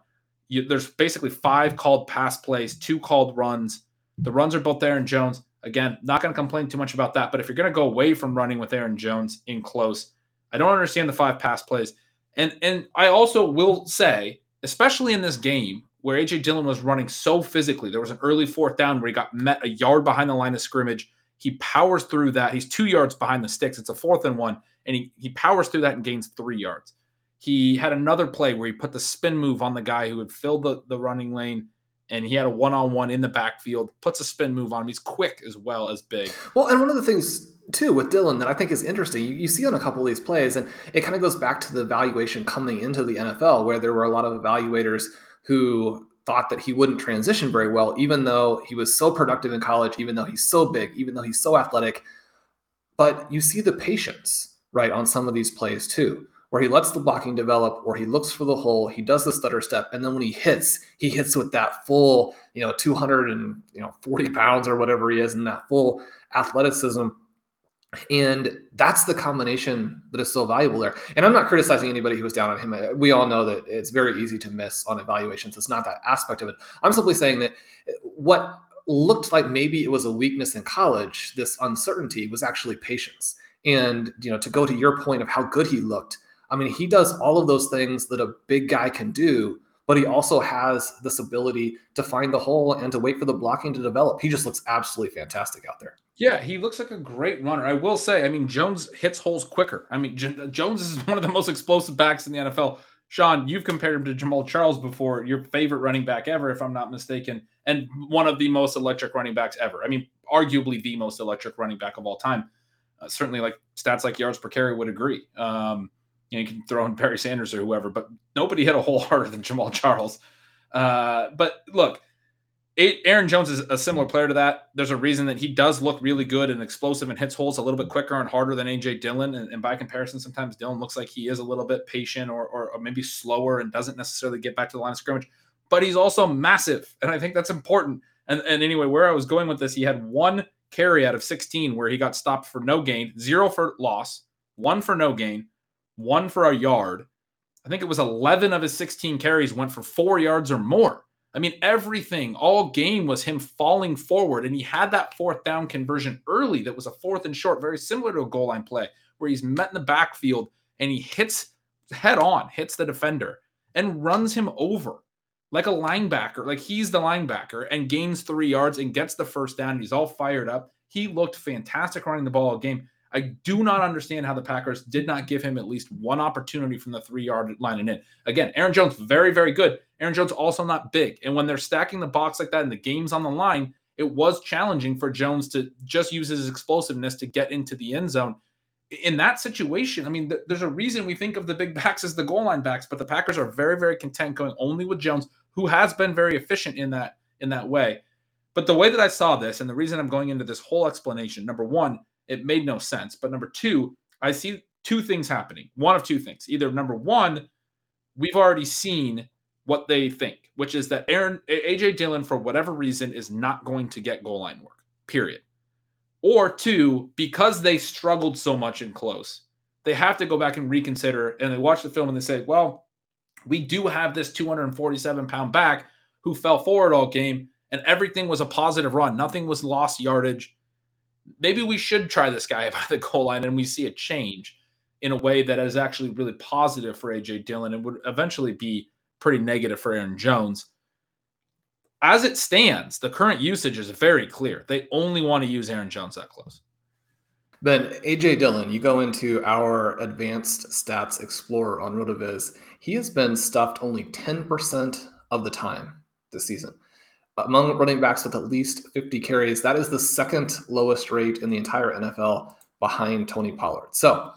you, there's basically five called pass plays, two called runs. The runs are both Aaron Jones. Again, not going to complain too much about that. But if you're going to go away from running with Aaron Jones in close, I don't understand the five pass plays. And and I also will say, especially in this game where AJ Dillon was running so physically, there was an early fourth down where he got met a yard behind the line of scrimmage. He powers through that. He's two yards behind the sticks. It's a fourth and one, and he he powers through that and gains three yards. He had another play where he put the spin move on the guy who had filled the, the running lane and he had a one on one in the backfield, puts a spin move on him. He's quick as well as big. Well, and one of the things too with Dillon that I think is interesting, you, you see on a couple of these plays, and it kind of goes back to the evaluation coming into the NFL, where there were a lot of evaluators who thought that he wouldn't transition very well, even though he was so productive in college, even though he's so big, even though he's so athletic. But you see the patience, right, on some of these plays too where he lets the blocking develop, where he looks for the hole, he does the stutter step, and then when he hits, he hits with that full, you know, 200 and you know 40 pounds or whatever he is, and that full athleticism. And that's the combination that is so valuable there. And I'm not criticizing anybody who was down on him. We all know that it's very easy to miss on evaluations. It's not that aspect of it. I'm simply saying that what looked like maybe it was a weakness in college, this uncertainty was actually patience. And you know, to go to your point of how good he looked, I mean, he does all of those things that a big guy can do, but he also has this ability to find the hole and to wait for the blocking to develop. He just looks absolutely fantastic out there. Yeah, he looks like a great runner. I will say, I mean, Jones hits holes quicker. I mean, J- Jones is [LAUGHS] one of the most explosive backs in the NFL. Shawn, you've compared him to Jamaal Charles before, your favorite running back ever, if I'm not mistaken, and one of the most electric running backs ever. I mean, arguably the most electric running back of all time. Uh, certainly, like stats like yards per carry would agree. Um, you, know, you can throw in Barry Sanders or whoever, but nobody hit a hole [LAUGHS] harder than Jamaal Charles. Uh, but look, Aaron Jones is a similar player to that. There's a reason that he does look really good and explosive and hits holes a little bit quicker and harder than AJ Dillon. And, and by comparison, sometimes Dillon looks like he is a little bit patient or, or, or, maybe slower and doesn't necessarily get back to the line of scrimmage. But he's also massive, and I think that's important. And, and anyway, where I was going with this, he had one carry out of 16 where he got stopped for no gain, zero for loss, one for no gain, one for a yard. I think it was 11 of his 16 carries went for four yards or more. I mean, everything all game was him falling forward, and he had that fourth down conversion early that was a fourth and short, very similar to a goal line play where he's met in the backfield and he hits head on, hits the defender and runs him over like a linebacker, like he's the linebacker and gains three yards and gets the first down. He's all fired up. He looked fantastic running the ball all game. I do not understand how the Packers did not give him at least one opportunity from the three yard line and in. Again, Aaron Jones, very, very good. Aaron Jones also not big. And when they're stacking the box like that and the game's on the line, it was challenging for Jones to just use his explosiveness to get into the end zone. In that situation, I mean, th- there's a reason we think of the big [LAUGHS] backs as the goal line backs, but the Packers are very, very content going only with Jones, who has been very efficient in that in that way. But the way that I saw this, and the reason I'm going into this whole explanation, number one, it made no sense. But number two, I see two things happening. One of two things. Either number one, we've already seen what they think, which is that Aaron AJ Dillon, for whatever reason, is not going to get goal line work. Period. Or two, because they struggled so much in close, they have to go back and reconsider. And they watch the film and they say, well, we do have this 247 pound back who fell forward all game, and everything was a positive run. Nothing was lost yardage maybe we should try this guy [LAUGHS] by the goal line and we see a change in a way that is actually really positive for AJ Dillon and would eventually be pretty negative for Aaron Jones. As it stands, the current usage is very clear. They only want to use Aaron Jones that close. Ben, AJ Dillon, you go into our advanced stats explorer on RotoViz. He has been stuffed only 10% of the time this season among running backs with at least 50 carries. That is the second lowest rate in the entire NFL behind Tony Pollard. So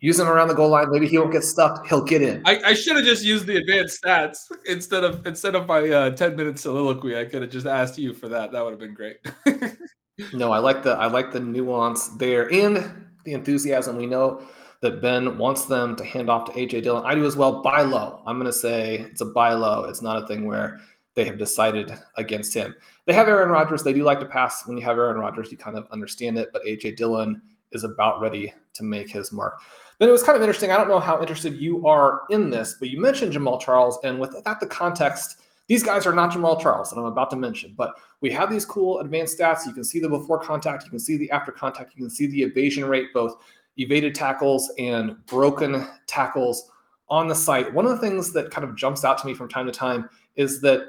use him around the goal line. Maybe he won't get stuffed. He'll get in. I, I should have just used the advanced stats instead of instead of my uh, 10 minute soliloquy. I could have just asked you for that. That would have been great. [LAUGHS] no, I like the I like the nuance there and the enthusiasm. We know that Ben wants them to hand off to AJ Dillon. I do as well. Buy low. I'm going to say it's a buy low. It's not a thing where they have decided against him. They have Aaron Rodgers. They do like to pass. When you have Aaron Rodgers, you kind of understand it. But AJ Dillon is about ready to make his mark. Then it was kind of interesting. I don't know how interested you are in this, but you mentioned Jamaal Charles, and with that the context, these guys are not Jamaal Charles that I'm about to mention. But we have these cool advanced stats. You can see the before contact, you can see the after contact, you can see the evasion rate, both evaded tackles and broken tackles on the site. One of the things that kind of jumps out to me from time to time is that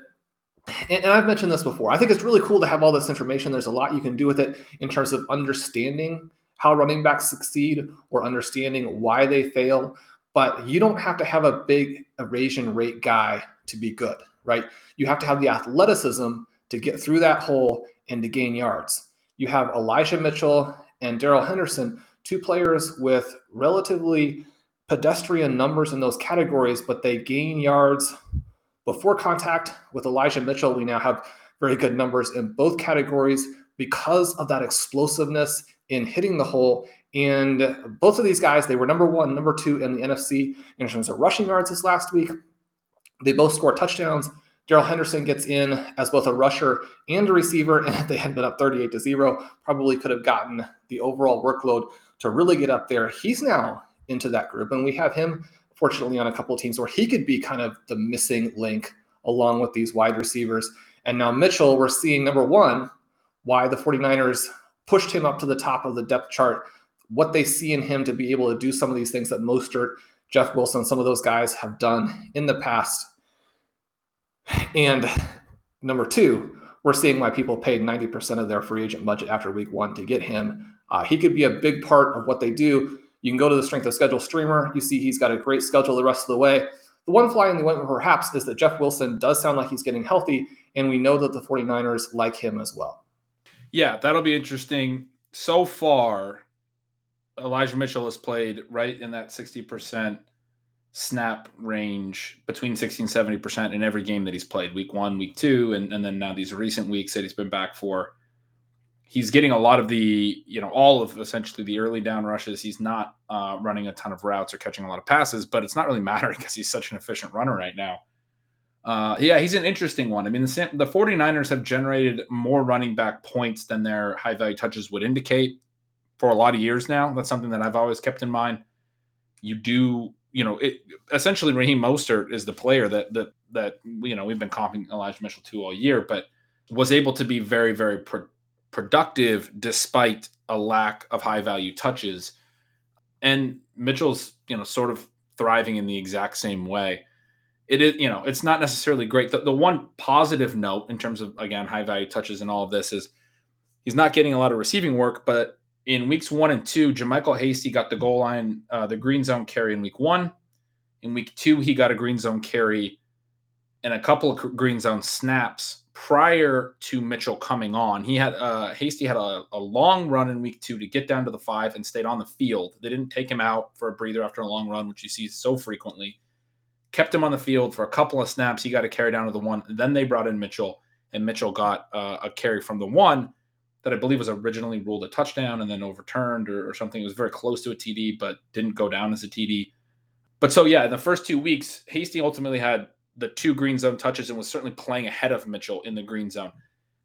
and, I've mentioned this before. I think it's really cool to have all this information. There's a lot you can do with it in terms of understanding how running backs succeed or understanding why they fail. But you don't have to have a big evasion rate guy to be good, right? You have to have the athleticism to get through that hole and to gain yards. You have Elijah Mitchell and Darrell Henderson, two players with relatively pedestrian numbers in those categories, but they gain yards before contact with Elijah Mitchell, we now have very good numbers in both categories because of that explosiveness in hitting the hole. And both of these guys, they were number one, number two in the NFC in terms of rushing yards this last week. They both scored touchdowns. Darrell Henderson gets in as both a rusher and a receiver, and if they had been up 38 to 0, probably could have gotten the overall workload to really get up there. He's now into that group, and we have him fortunately on a couple of teams where he could be kind of the missing link along with these wide receivers. And now Mitchell, we're seeing number one, why the 49ers pushed him up to the top of the depth chart, what they see in him to be able to do some of these things that Mostert, Jeff Wilson, some of those guys have done in the past. And number two, we're seeing why people paid 90% of their free agent budget after week one to get him. Uh, he could be a big part of what they do. You can go to the strength of schedule streamer. You see he's got a great schedule the rest of the way. The one fly in the ointment, perhaps, is that Jeff Wilson does sound like he's getting healthy, and we know that the 49ers like him as well. Yeah, that'll be interesting. So far, Elijah Mitchell has played right in that 60% snap range between 60 and 70% in every game that he's played week one, week two, and, and then now these recent weeks that he's been back for. He's getting a lot of the, you know, all of essentially the early down rushes. He's not uh, running a ton of routes or catching a lot of passes, but it's not really [LAUGHS] mattering because he's such an efficient runner right now. Uh, yeah, he's an interesting one. I mean, the, the 49ers have generated more running back points than their high value touches would indicate for a lot of years now. That's something that I've always kept in mind. You do, you know, it essentially Raheem Mostert is the player that that that you know we've been comping Elijah Mitchell to all year, but was able to be very very pro- productive despite a lack of high value touches. And Mitchell's, you know, sort of thriving in the exact same way. It is, you know, it's not necessarily great. The, the one positive note in terms of again high value touches and all of this is he's not getting a lot of receiving work, but in weeks one and two, JaMycal Hasty got the goal line, uh, the green zone carry in week one. In week two, he got a green zone carry and a couple of green zone snaps prior to Mitchell coming on. He had uh, Hasty had a, a, long run in week two to get down to the five and stayed on the field. They didn't take him out for a breather after a long run, which you see so frequently. Kept him on the field for a couple of snaps. He got a carry down to the one. Then they brought in Mitchell, and Mitchell got uh, a carry from the one that I believe was originally ruled a touchdown and then overturned or, or, something. It was very close to a TD, but didn't go down as a TD. But so, yeah, in the first two weeks, Hasty ultimately had the two green zone touches and was certainly playing ahead of Mitchell in the green zone.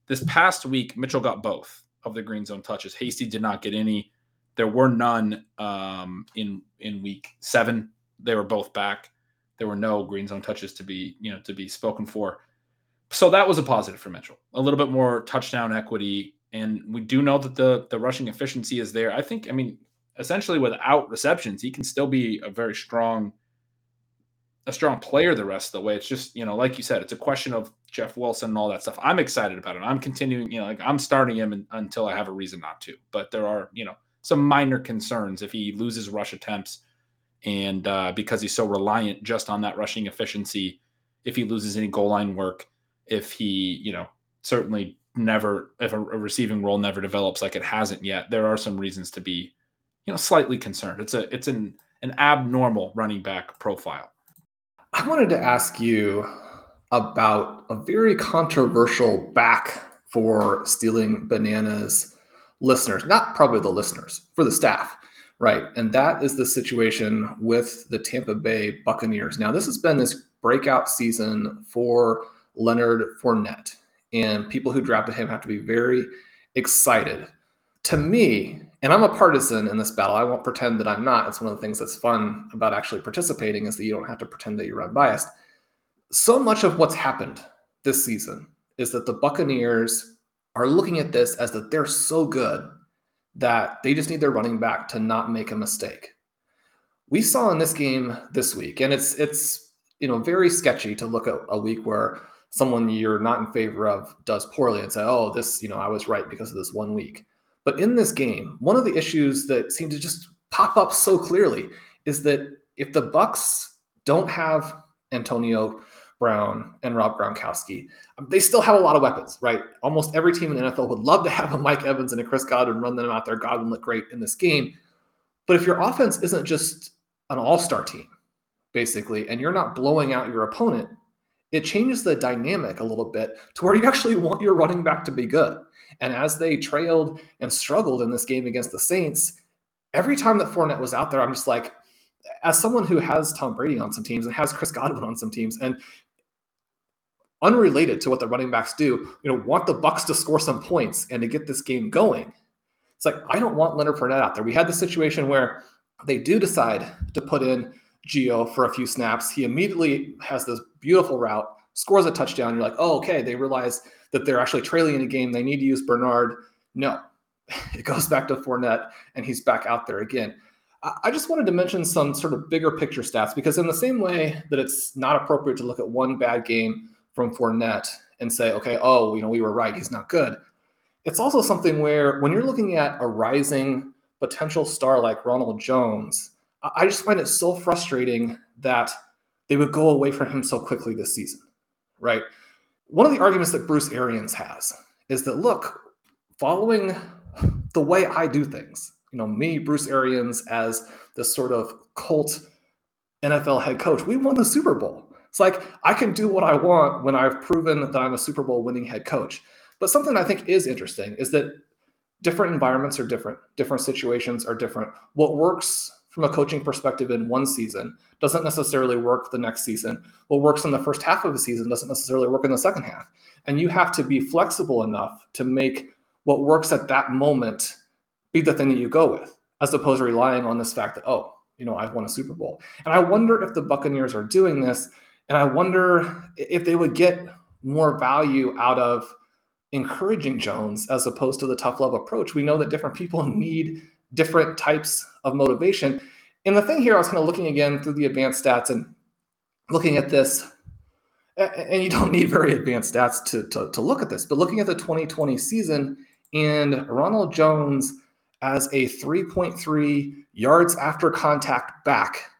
This past week, Mitchell got both of the green zone touches. Hasty did not get any. There were none um, in in week seven. They were both back. There were no green zone touches to be you know to be spoken for. So that was a positive for Mitchell. A little bit more touchdown equity and we do know that the the rushing efficiency is there. I think, I mean, essentially without receptions, he can still be a very strong a strong player the rest of the way. It's just, you know, like you said, it's a question of Jeff Wilson and all that stuff. I'm excited about it. I'm continuing, you know, like I'm starting him in, until I have a reason not to. But there are, you know, some minor concerns if he loses rush attempts and uh, because he's so reliant just on that rushing efficiency, if he loses any goal line work, if he, you know, certainly never if a, a, receiving role never develops like it hasn't yet, there are some reasons to be, you know, slightly concerned. It's a it's an an abnormal running back profile. I wanted to ask you about a very controversial back for stealing bananas listeners, not probably the listeners, for the staff, right? And that is the situation with the Tampa Bay Buccaneers. Now, this has been this breakout season for Leonard Fournette and people who drafted him have to be very excited. To me, and I'm a partisan in this battle. I won't pretend that I'm not. It's one of the things that's fun about actually participating is that you don't have to pretend that you're unbiased. So much of what's happened this season is that the Buccaneers are looking at this as that they're so good that they just need their running back to not make a mistake. We saw in this game this week, and it's it's you know very sketchy to look at a week where someone you're not in favor of does poorly and say, oh, this, you know, I was right because of this one week. But in this game, one of the issues that seem to just pop up so clearly is that if the Bucks don't have Antonio Brown and Rob Gronkowski, um, they still have a lot of weapons, right? Almost every team in the NFL would love to have a Mike Evans and a Chris Godwin run them out there. Godwin look great in this game. But if your offense isn't just an all-star team, basically, and you're not blowing out your opponent, it changes the dynamic a little bit to where you actually want your running back to be good. And as they trailed and struggled in this game against the Saints, every time that Fournette was out there, I'm just like, as someone who has Tom Brady on some teams and has Chris Godwin on some teams, and unrelated to what the running backs do, you know, want the Bucks to score some points and to get this game going. It's like I don't want Leonard Fournette out there. We had the situation where they do decide to put in Gio for a few snaps. He immediately has this beautiful route, scores a touchdown. You're like, oh, okay. They realize that they're actually trailing in a game. They need to use Bernard. No, [LAUGHS] it goes back to Fournette, and he's back out there again. I just wanted to mention some sort of bigger picture stats because, in the same way that it's not appropriate to look at one bad game from Fournette and say, okay, oh, you know, we were right, he's not good. It's also something where when you're looking at a rising potential star like Ronald Jones, I just find it so frustrating that they would go away from him so quickly this season, right? One of the arguments that Bruce Arians has is that look, following the way I do things, you know, me, Bruce Arians, as this sort of cult NFL head coach, we won the Super Bowl. It's like I can do what I want when I've proven that I'm a Super Bowl winning head coach. But something I think is interesting is that different environments are different, different situations are different. What works from a coaching perspective in one season doesn't necessarily work the next season. What works in the first half of a season doesn't necessarily work in the second half. And you have to be flexible enough to make what works at that moment be the thing that you go with, as opposed to relying on this fact that, oh, you know, I've won a Super Bowl. And I wonder if the Buccaneers are doing this. And I wonder if they would get more value out of encouraging Jones as opposed to the tough love approach. We know that different people [LAUGHS] need different types of motivation. And the thing here, I was kind of looking again through the advanced stats and looking at this, and you don't [LAUGHS] need very advanced stats to, to, to look at this, but looking at the 2020 season and Ronald Jones as a 3.3 yards after contact back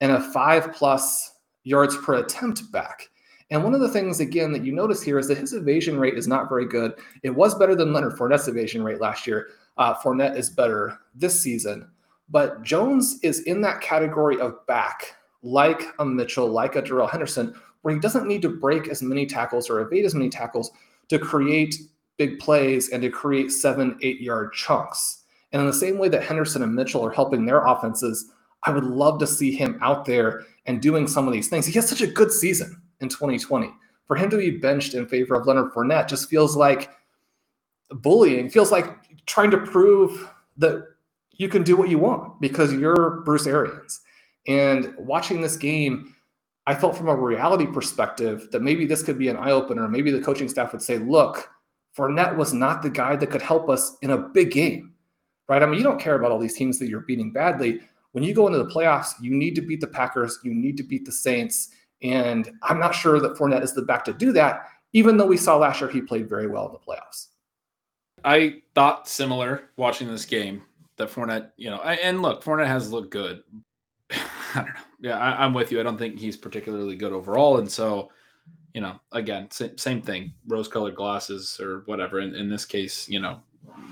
and a five plus yards per attempt back. And one of the things, again, that you notice here is that his evasion rate is not very good. It was better than Leonard Fournette's evasion rate last year. Uh, Fournette is better this season. But Jones is in that category of back, like a Mitchell, like a Darrell Henderson, where he doesn't need to break as many tackles or evade as many tackles to create big plays and to create seven, eight yard chunks. And in the same way that Henderson and Mitchell are helping their offenses, I would love to see him out there and doing some of these things. He has such a good season in 2020. For him to be benched in favor of Leonard Fournette just feels like bullying, feels like trying to prove that you can do what you want because you're Bruce Arians. And watching this game, I felt from a reality perspective that maybe this could be an eye opener. Maybe the coaching staff would say, look, Fournette was not the guy that could help us in a big game, right? I mean, you don't care about all these teams that you're beating badly. When you go into the playoffs, you need to beat the Packers, you need to beat the Saints. And I'm not sure that Fournette is the back to do that, even though we saw last year he played very well in the playoffs. I thought similar watching this game that Fournette, you know, and look, Fournette has looked good. [LAUGHS] I don't know. Yeah, I, am with you. I don't think he's particularly good overall, and so, you know, again, same, same thing, rose-colored glasses or whatever. In, in this case, you know,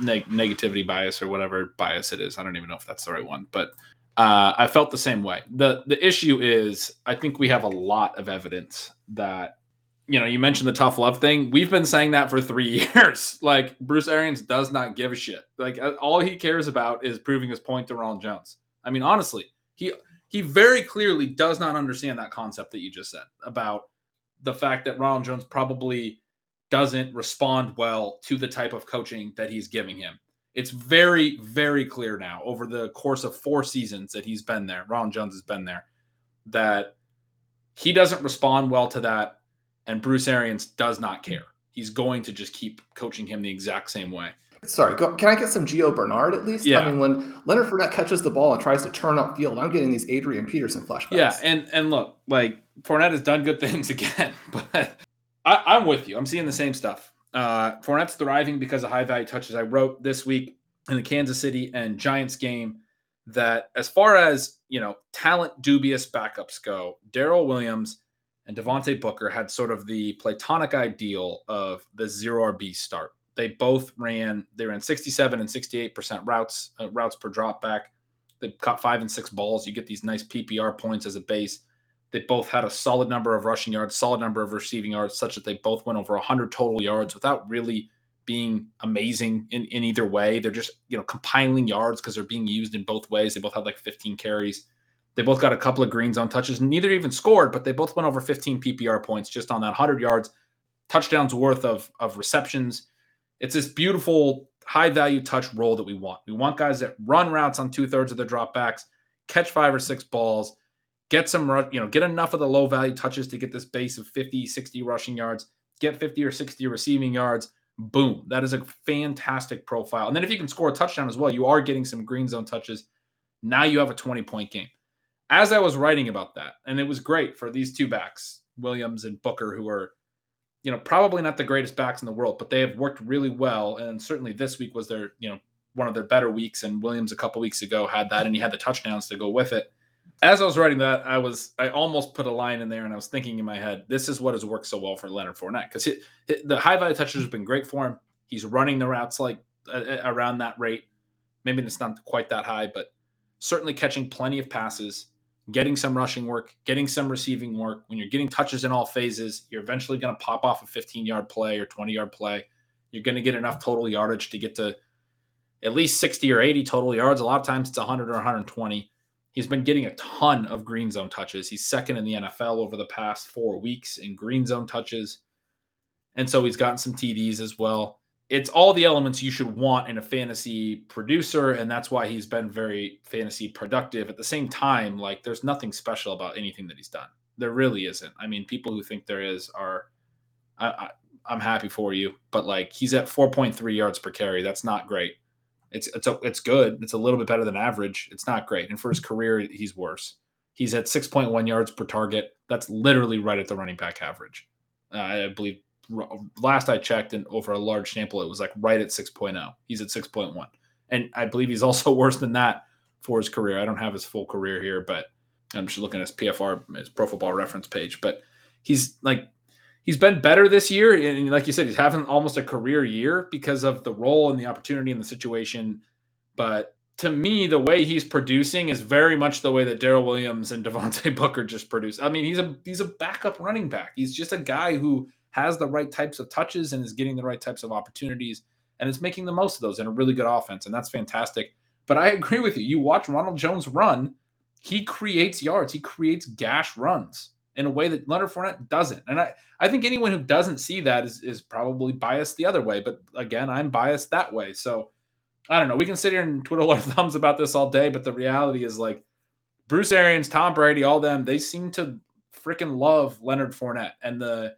neg- negativity bias or whatever bias it is. I don't even know if that's the right one, but uh, I felt the same way. the The issue is, I think we have a lot of evidence that you know, you mentioned the tough love thing. We've been saying that for three [LAUGHS] years. Like Bruce Arians does not give a shit. Like uh, all he cares about is proving his point to Ronald Jones. I mean, honestly, he he very clearly does not understand that concept that you just said about the fact that Ronald Jones probably doesn't respond well to the type of coaching that he's giving him. It's very, very clear now over the course of four seasons that he's been there. Ronald Jones has been there that he doesn't respond well to that and Bruce Arians does not care. He's going to just keep coaching him the exact same way. Sorry, go, can I get some Gio Bernard at least? Yeah. I mean, when Leonard Fournette catches the ball and tries to turn up field, I'm getting these Adrian Peterson flashbacks. Yeah, and and look, like Fournette has done good [LAUGHS] things again, but I, am with you. I'm seeing the same stuff. Uh, Fournette's thriving because of high value touches. I wrote this week in the Kansas City and Giants game that as far as you know, talent dubious backups go, Darrel Williams and Devontae Booker had sort of the platonic ideal of the zero RB start. They both ran, they ran 67 and 68% routes, uh, routes per drop back. They caught five and six balls. You get these nice PPR points as a base. They both had a solid number of rushing yards, solid number of receiving yards, such that they both went over 100 total yards without really being amazing in, in either way. They're just, you know, compiling yards because they're being used in both ways. They both had like 15 carries. They both got a couple of green zone touches. Neither even scored, but they both went over 15 PPR points just on that 100 yards, touchdowns worth of, of receptions. It's this beautiful high value touch role that we want. We want guys that run routes on two thirds of the dropbacks, catch five or six balls, get some, you know, get enough of the low value touches to get this base of 50, 60 rushing yards, get 50 or 60 receiving yards. Boom. That is a fantastic profile. And then if you can score a touchdown as well, you are getting some green zone touches. Now you have a 20 point game as I was writing about that, and it was great for these two backs, Williams and Booker, who are, you know, probably not the greatest backs in the world, but they have worked really well. And certainly this week was their, you know, one of their better weeks. And Williams a couple weeks ago had that, and he had the touchdowns to go with it. As I was writing that, I was I almost put a line in there, and I was thinking in my head, this is what has worked so well for Leonard Fournette because the high value touches have been great for him. He's running the routes like uh, around that rate. Maybe it's not quite that high, but certainly catching plenty of passes, getting some rushing work, getting some receiving work. When you're getting touches in all phases, you're eventually going to pop off a 15 yard play or 20 yard play. You're going to get enough total yardage to get to at least 60 or 80 total yards. A lot of times it's 100 or 120. He's been getting a ton of green zone touches. He's second in the NFL over the past four weeks in green zone touches. And so he's gotten some TDs as well. It's all the elements you should want in a fantasy producer. And that's why he's been very fantasy productive. At the same time, like there's nothing special about anything that he's done. There really isn't. I mean, people who think there is are, I, I'm happy for you, but like he's at 4.3 yards per carry. That's not great. It's it's a, it's good. It's a little bit better than average. It's not great. And for his career, he's worse. He's at 6.1 yards per target. That's literally right at the running back average. Uh, I believe last I checked, and over a large sample, it was like right at 6.0. He's at 6.1, and I believe he's [LAUGHS] also worse than that for his career. I don't have his full career here, but I'm just looking at his PFR, his Pro Football Reference page. But he's like he's been better this year. And like you said, he's having almost a career year because of the role and the opportunity and the situation. But to me, the way he's producing is very much the way that Darrel Williams and [LAUGHS] Devontae Booker just produced. I mean, he's a he's a backup running back. He's just a guy who has the right types of touches and is getting the right types of opportunities and is making the most of those in a really good offense. And that's fantastic. But I agree with you. You watch Ronald Jones run, he creates yards, he creates gash runs in a way that Leonard Fournette doesn't. And I, I think anyone who doesn't see that is, is probably biased the other way. But again, I'm biased that way. So I don't know. We can sit here and twiddle our [LAUGHS] thumbs about this all day, but the reality is like Bruce Arians, Tom Brady, all them, they seem to freaking love Leonard Fournette. And the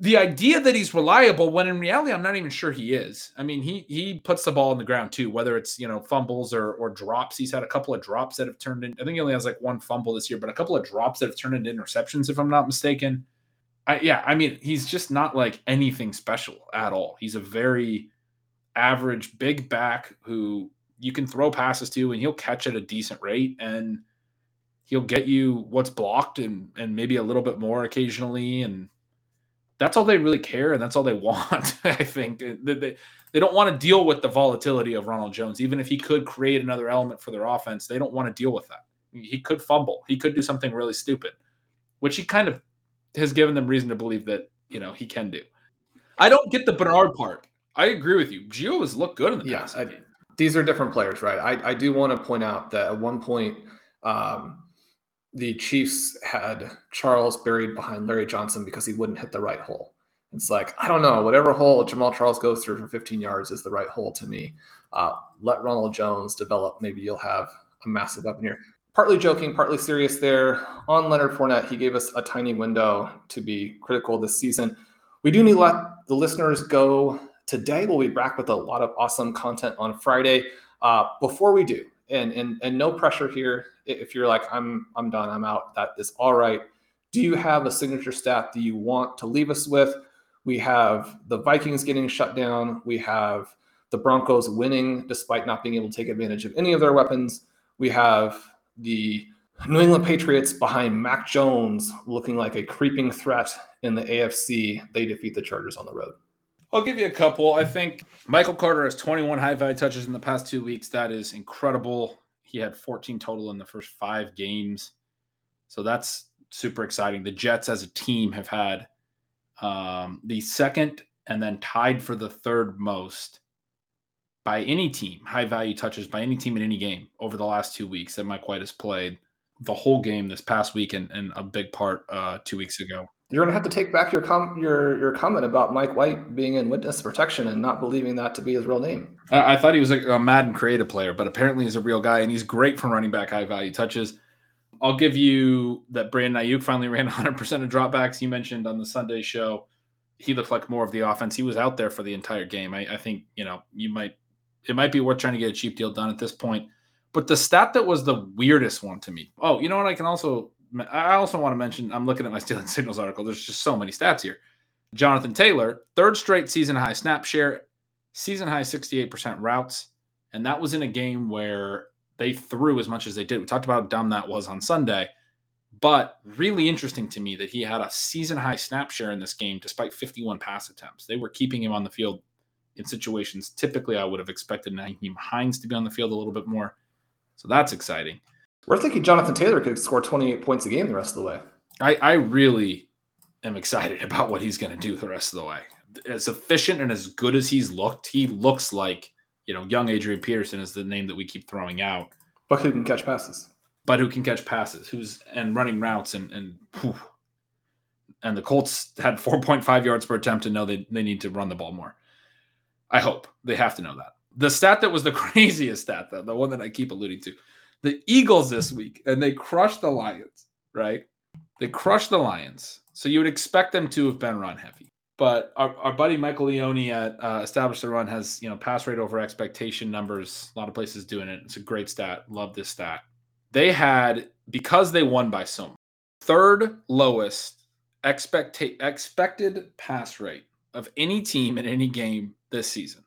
the idea that he's reliable when in reality I'm not even sure he is. I mean, he he puts the ball in the ground too, whether it's you know fumbles or or drops. He's had a couple of drops that have turned in. I think he only has like one fumble this year, but a couple of drops that have turned into interceptions, if I'm not mistaken. I, yeah, I mean, he's just not like anything special at all. He's a very average big back who you can throw passes to, and he'll catch at a decent rate, and he'll get you what's blocked and and maybe a little bit more occasionally, and that's all they really care and that's all they [LAUGHS] want. I think they, they, they don't want to deal with the volatility of Ronald Jones. Even if he could create another element for their offense, they don't want to deal with that. He could fumble. He could do something really stupid, which he kind of has given them reason to believe that, you know, he can do. I don't get the Bernard part. I agree with you. Gio has looked good in the past. Yeah, these are different players, right? I, I do want to point out that at one point, um, the Chiefs had Charles buried behind Larry Johnson because he wouldn't hit the right hole. It's like, I don't know, whatever hole Jamaal Charles goes through for 15 yards is the right hole to me. Uh, let Ronald Jones develop. Maybe you'll have a massive weapon here. Partly joking, partly serious there. On Leonard Fournette, he gave us a tiny window to be critical this season. We do need to let the listeners go today. We'll be back with a lot of awesome content on Friday. Uh, before we do, and and and no pressure here. If you're like I'm I'm done, I'm out. That is all right. Do you have a signature stat that you want to leave us with? We have the Vikings getting shut down. We have the Broncos winning despite not being able to take advantage of any of their weapons. We have the New England Patriots behind Mac Jones looking like a creeping threat in the AFC. They defeat the Chargers on the road. I'll give you a couple. I think Michael Carter has 21 high value touches in the past two weeks. That is incredible. He had 14 total in the first five games. So that's super exciting. The Jets as a team have had um, the second and then tied for the third most by any team, high value touches by any team in any game over the last two weeks that Mike White has played the whole game this past week and, and a big part uh, two weeks ago. You're going to have to take back your com- your your comment about Mike White being in witness protection and not believing that to be his real name. I, I thought he was a, a Madden creative player, but apparently he's a real guy and he's great for running back high value touches. I'll give you that Brandon Aiyuk finally [LAUGHS] ran 100% of dropbacks. You mentioned on the Sunday show, he looked like more of the offense. He was out there for the entire game. I, I think you know you might it might be worth trying to get a cheap deal done at this point. But the stat that was the weirdest one to me. Oh, you know what? I can also I also want to mention, I'm looking at my [LAUGHS] Stealing Signals article. There's just so many stats here. Jonathan Taylor, third straight season high snap share, season high 68% routes. And that was in a game where they threw as much as they did. We talked about how dumb that was on Sunday, but really interesting to me that he had a season high snap share in this game despite 51 pass attempts. They were keeping him on the field in situations typically I would have expected Nyheim Hines to be on the field a little bit more. So that's exciting. We're thinking Jonathan Taylor could score 28 points a game the rest of the way. I, I really am excited [LAUGHS] about what he's going to do the rest of the way. As efficient and as good as he's looked, he looks like, you know, young Adrian Peterson is the name that we keep throwing out. But who can catch passes? But who can catch passes, who's and running routes and and whew. and the Colts had 4.5 yards per attempt and know they, they need to run the ball more. I hope they have to know that. The stat that was the [LAUGHS] craziest stat, though, the one that I keep alluding to, the Eagles this week, and they crushed the Lions, right? They crushed the Lions. So you would expect them to have been run heavy. But our, our buddy Michael Leone at uh, Establish the Run has, you know, pass rate over expectation numbers. A lot of places doing it. It's a great stat. Love this stat. They had, because they won by so much, third lowest expect, expected pass rate of any team in any game this season.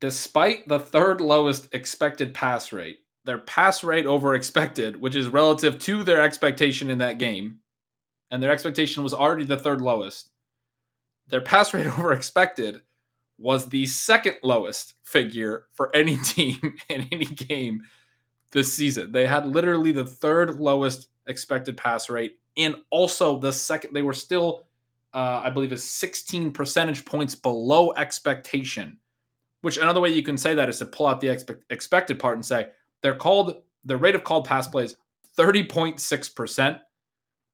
Despite the third lowest expected pass rate, their pass rate over expected, which is relative to their expectation in that game, and their expectation was already the third lowest, their pass rate [LAUGHS] over expected was the second lowest figure for any [LAUGHS] team in any game this season. They had literally the third lowest expected pass rate and also the second they were still uh, I believe is 16 percentage points below expectation. Which another way you can say that is to pull out the expe- expected part and say they're called the rate of called pass plays 30.6 percent.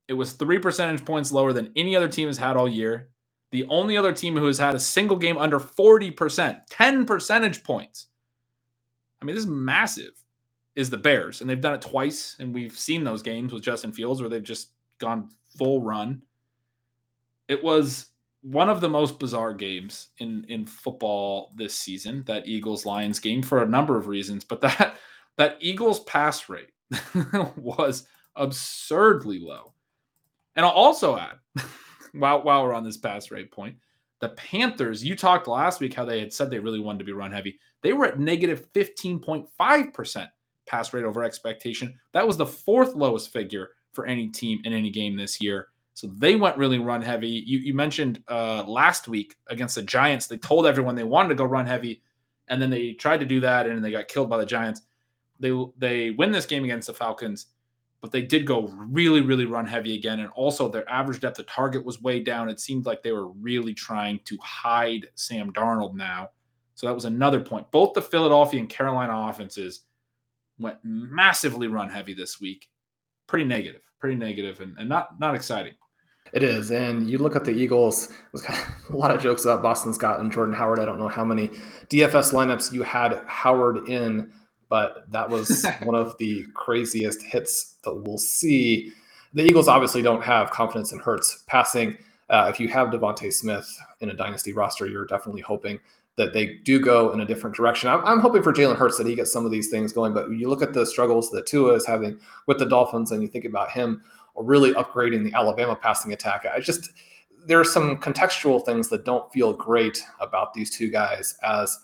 It was three percentage points lower than any other team has had all year. The only other team who has had a single game under 40%, 10 percentage points. I mean, this is massive, is the Bears. And they've done it twice. And we've seen those games with Justin Fields where they've just gone full run. It was one of the most bizarre games in in football this season, that Eagles Lions game for a number of reasons, but that that Eagles pass rate [LAUGHS] was absurdly low. And I'll also add, [LAUGHS] while while we're on this pass rate point, the Panthers, you talked last week how they had said they really wanted to be run heavy. They were at negative 15.5% pass rate over expectation. That was the fourth lowest figure for any team in any game this year. So they went really run heavy. You, you mentioned uh, last week against the Giants, they told everyone they wanted to go run heavy, and then they tried to do that and they got killed by the Giants. They they win this game against the Falcons, but they did go really really run heavy again, and also their average depth of target was way down. It seemed like they were really trying to hide Sam Darnold now. So that was another point. Both the Philadelphia and Carolina offenses went massively run heavy this week. Pretty negative, pretty negative, and, and not not exciting. It is. And you look at the Eagles, was kind of [LAUGHS] a lot of jokes about Boston Scott and Jordan Howard. I don't know how many DFS lineups you had Howard in, but that was [LAUGHS] one of the craziest hits that we'll see. The Eagles obviously don't have confidence in Hurts passing. Uh, if you have DeVonta Smith in a dynasty roster, you're definitely hoping that they do go in a different direction. I'm, I'm hoping for Jalen Hurts that he gets some of these things going, but you look at the struggles that Tua is having with the Dolphins and you think about him really upgrading the Alabama passing attack. I just there are some contextual things that don't feel great about these two guys as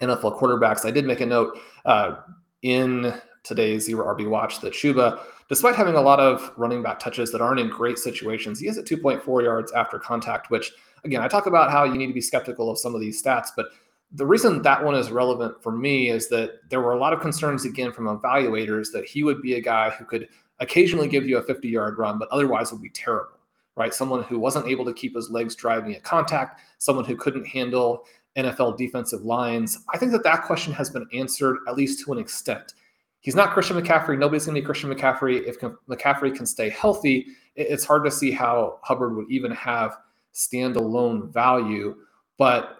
NFL quarterbacks. I did make a note uh, in today's zero RB watch that Chuba, despite having a lot of running back touches that aren't in great situations, he has at 2.4 yards after contact, which again, I talk about how you need to be skeptical of some of these stats, but the reason that one is relevant for me is that there were a lot of concerns again from evaluators that he would be a guy who could occasionally give you a 50 yard run, but otherwise would be terrible, right? Someone who wasn't able to keep his legs driving at contact, someone who couldn't handle NFL defensive lines. I think that that question has been answered at least to an extent. He's not Christian McCaffrey. Nobody's going to be Christian McCaffrey. If McCaffrey can stay healthy, it's hard to see how Hubbard would even have standalone value. But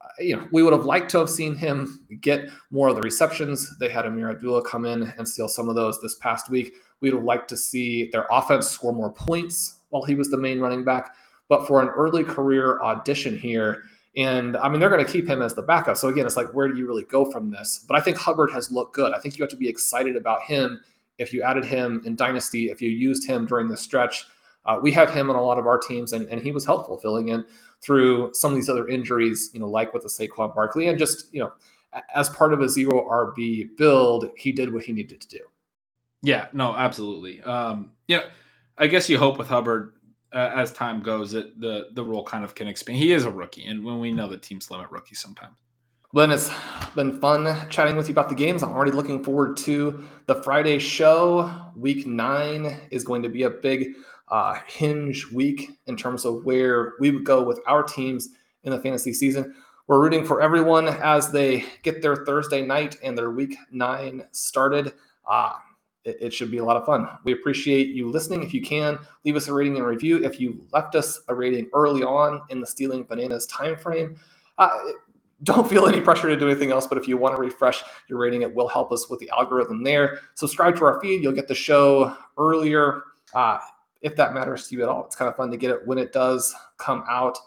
uh, you know, we would have liked to have seen him get more of the receptions. They had Ameer Abdullah come in and steal some of those this past week. We'd have liked to see their offense score more points while he was the main running back. But for an early career audition here, and I mean, they're going to keep him as the backup. So again, it's like, where do you really go from this? But I think Hubbard has looked good. I think you have to be excited about him if you added him in Dynasty, if you used him during the stretch. Uh, we have him on a lot of our teams, and, and he was helpful filling in through some of these other injuries, you know, like with the Saquon Barkley, and just, you know, as part of a zero RB build, he did what he needed to do. Yeah, no, absolutely. Um, yeah, I guess you hope with Hubbard uh, as time goes that the the role kind of can expand. He is a rookie, and when we know that teams limit rookies sometimes. Glenn, it's been fun chatting with you about the games. I'm already looking forward to the Friday show. Week nine is going to be a big uh, hinge week in terms of where we would go with our teams in the fantasy season. We're rooting for everyone as they get their Thursday night and their week nine started. Uh, it, it, should be a lot of fun. We appreciate you listening. If you can, leave us a rating and review. If you left us a rating early on in the Stealing Bananas timeframe, uh, don't feel any pressure to do anything else. But if you want to refresh your rating, it will help us with the algorithm there. Subscribe to our feed. You'll get the show earlier. Uh, if that matters to you at all, it's kind of fun to get it when it does come out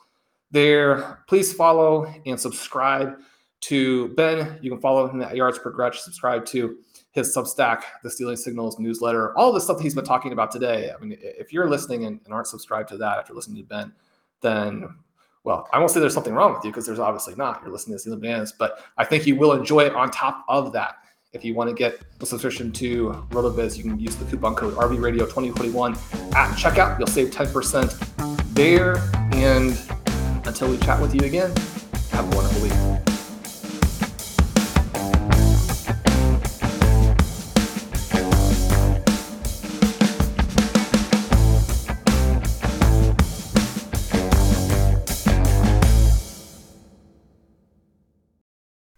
there. Please follow and subscribe to Ben. You can follow him at Yards Per Gretch. Subscribe to his Substack, the Stealing Signals newsletter, all the stuff that he's been talking about today. I mean, if you're listening and, and aren't subscribed to that after listening to Ben, then well, I won't say there's something wrong with you because there's obviously not. You're listening to Stealing Bananas, but I think you will enjoy it on top of that. If you want to get a subscription to RotoViz, you can use the coupon code RVRadio2021 at checkout. You'll save 10% there. And until we chat with you again, have a wonderful week.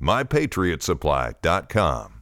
mypatriotsupply.com.